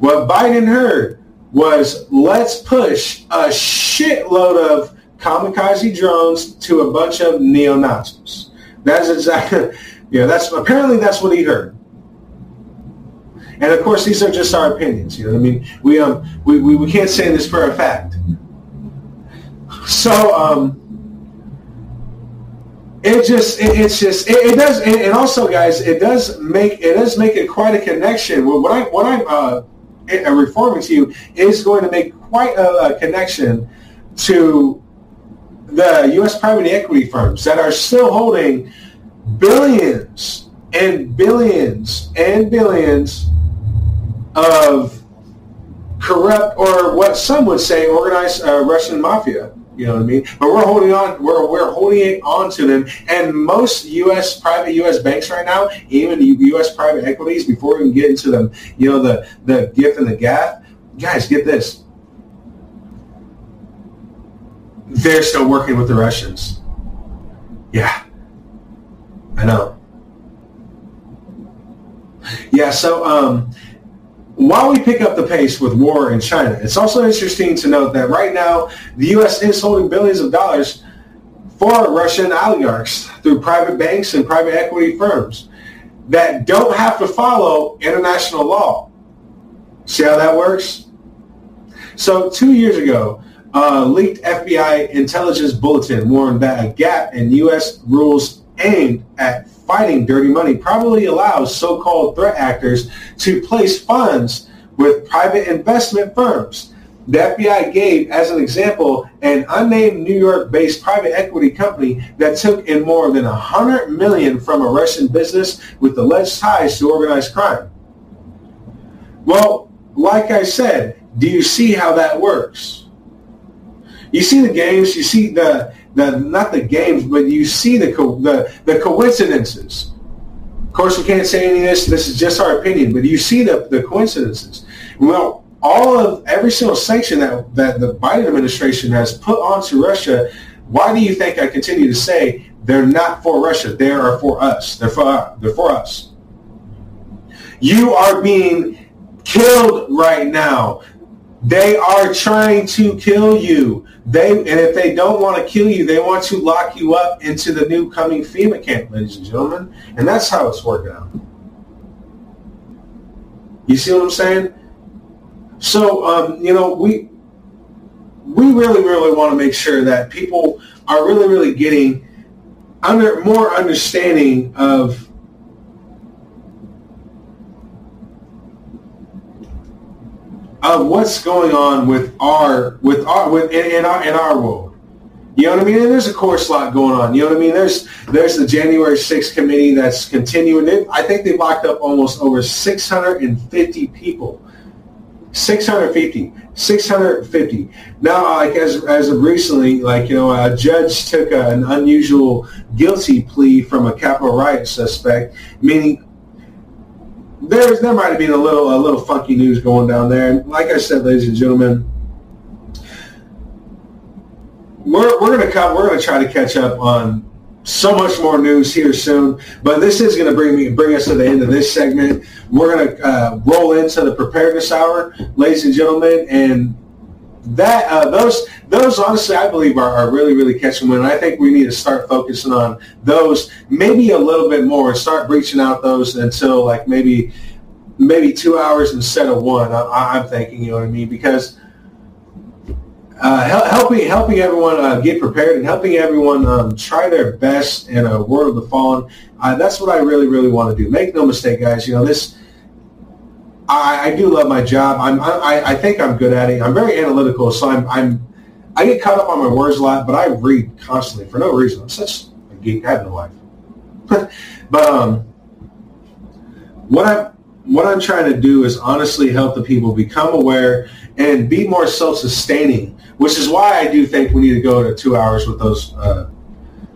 Speaker 1: What Biden heard was, let's push a shitload of kamikaze drones to a bunch of neo-Nazis. That's exactly, yeah, that's apparently that's what he heard. And of course, these are just our opinions. You know what I mean? We um we, we, we can't say this for a fact. So um, it just it, it's just it, it does and, also guys it does make it does make it quite a connection. What I what I'm uh, reforming to you is going to make quite a, a connection to the U.S. private equity firms that are still holding billions and billions and billions of corrupt or what some would say organized uh, Russian mafia. You know what I mean? But we're holding on. We're we're holding on to them. And most U.S. private U.S. banks right now, even the U.S. private equities, before we can get into them, you know, the the gift and the gap. Guys, get this. They're still working with the Russians. Yeah, I know. Yeah, so um, while we pick up the pace with war in China, it's also interesting to note that right now the U.S. is holding billions of dollars for Russian oligarchs through private banks and private equity firms that don't have to follow international law. See how that works? So two years ago, a leaked FBI intelligence bulletin warned that a gap in U.S. rules aimed at fighting dirty money probably allows so-called threat actors to place funds with private investment firms. The FBI gave, as an example, an unnamed New York-based private equity company that took in more than 100 million from a Russian business with alleged ties to organized crime. Well, like I said, do you see how that works? You see the games, you see the, the not the games, but you see the, co- the, the coincidences. Of course, we can't say any of this. This is just our opinion, but you see the, the coincidences. Well, all of every single sanction that, that the Biden administration has put onto Russia, why do you think I continue to say they're not for Russia? They are for us. They're for, they're for us. You are being killed right now. They are trying to kill you. They and if they don't want to kill you, they want to lock you up into the new coming FEMA camp, ladies and gentlemen. And that's how it's working out. You see what I'm saying? So um, you know, we we really, really want to make sure that people are really, really getting under more understanding of of what's going on with our with our with in, in our in our world. You know what I mean? And there's a course lot going on. You know what I mean? There's there's the January 6th committee that's continuing. It. I think they locked up almost over 650 people. 650. 650. Now, like as as of recently, like you know, a judge took a, an unusual guilty plea from a Capitol riot suspect, meaning there's there might have been a little a little funky news going down there. And like I said, ladies and gentlemen, we're we're gonna come, we're gonna try to catch up on so much more news here soon. But this is gonna bring me bring us to the end of this segment. We're gonna uh, roll into the preparedness hour, ladies and gentlemen, and that uh, those those honestly I believe are, are really really catching wind. I think we need to start focusing on those maybe a little bit more and start reaching out those until like maybe maybe two hours instead of one. I, am thinking, you know what I mean? Because uh, helping helping everyone uh, get prepared and helping everyone um, try their best in a world of the fallen. Uh, that's what I really really want to do. Make no mistake, guys. You know this I, I do love my job. I'm, I, I think I'm good at it. I'm very analytical, so I'm, I'm I get caught up on my words a lot, but I read constantly for no reason. I'm such a geek. I have no life. but um, what I'm what I'm trying to do is honestly help the people become aware and be more self-sustaining, which is why I do think we need to go to two hours with those uh,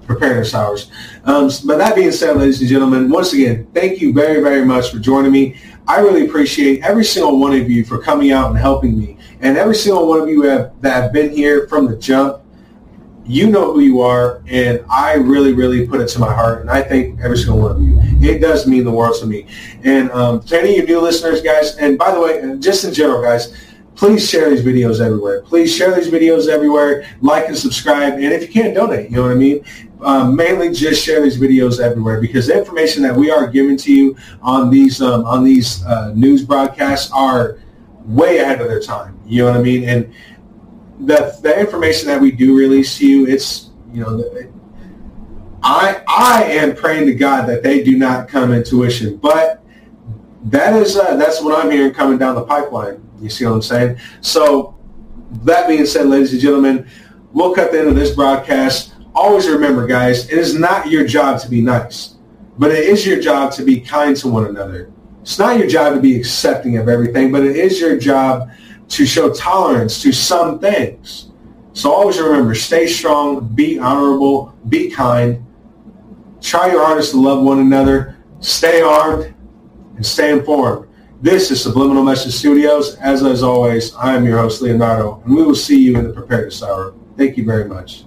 Speaker 1: preparedness hours. Um, but that being said, ladies and gentlemen, once again, thank you very, very much for joining me. I really appreciate every single one of you for coming out and helping me. And every single one of you have, that have been here from the jump, you know who you are, and I really, really put it to my heart, and I thank every single one of you. It does mean the world to me. And um, to any of you new listeners, guys, and by the way, just in general, guys, please share these videos everywhere. Please share these videos everywhere. Like and subscribe. And if you can't donate, you know what I mean? Um, mainly just share these videos everywhere because the information that we are giving to you on these um, on these uh, news broadcasts are way ahead of their time. You know what I mean? And the the information that we do release to you, it's you know. I I am praying to God that they do not come intuition, but that is uh, that's what I'm hearing coming down the pipeline. You see what I'm saying? So that being said, ladies and gentlemen, we'll cut the end of this broadcast always remember, guys, it is not your job to be nice, but it is your job to be kind to one another. It's not your job to be accepting of everything, but it is your job to show tolerance to some things. So always remember, stay strong, be honorable, be kind, try your hardest to love one another, stay armed, and stay informed. This is Subliminal Message Studios. As as always, I am your host, Leonardo, and we will see you in the Preparedness Hour. Thank you very much.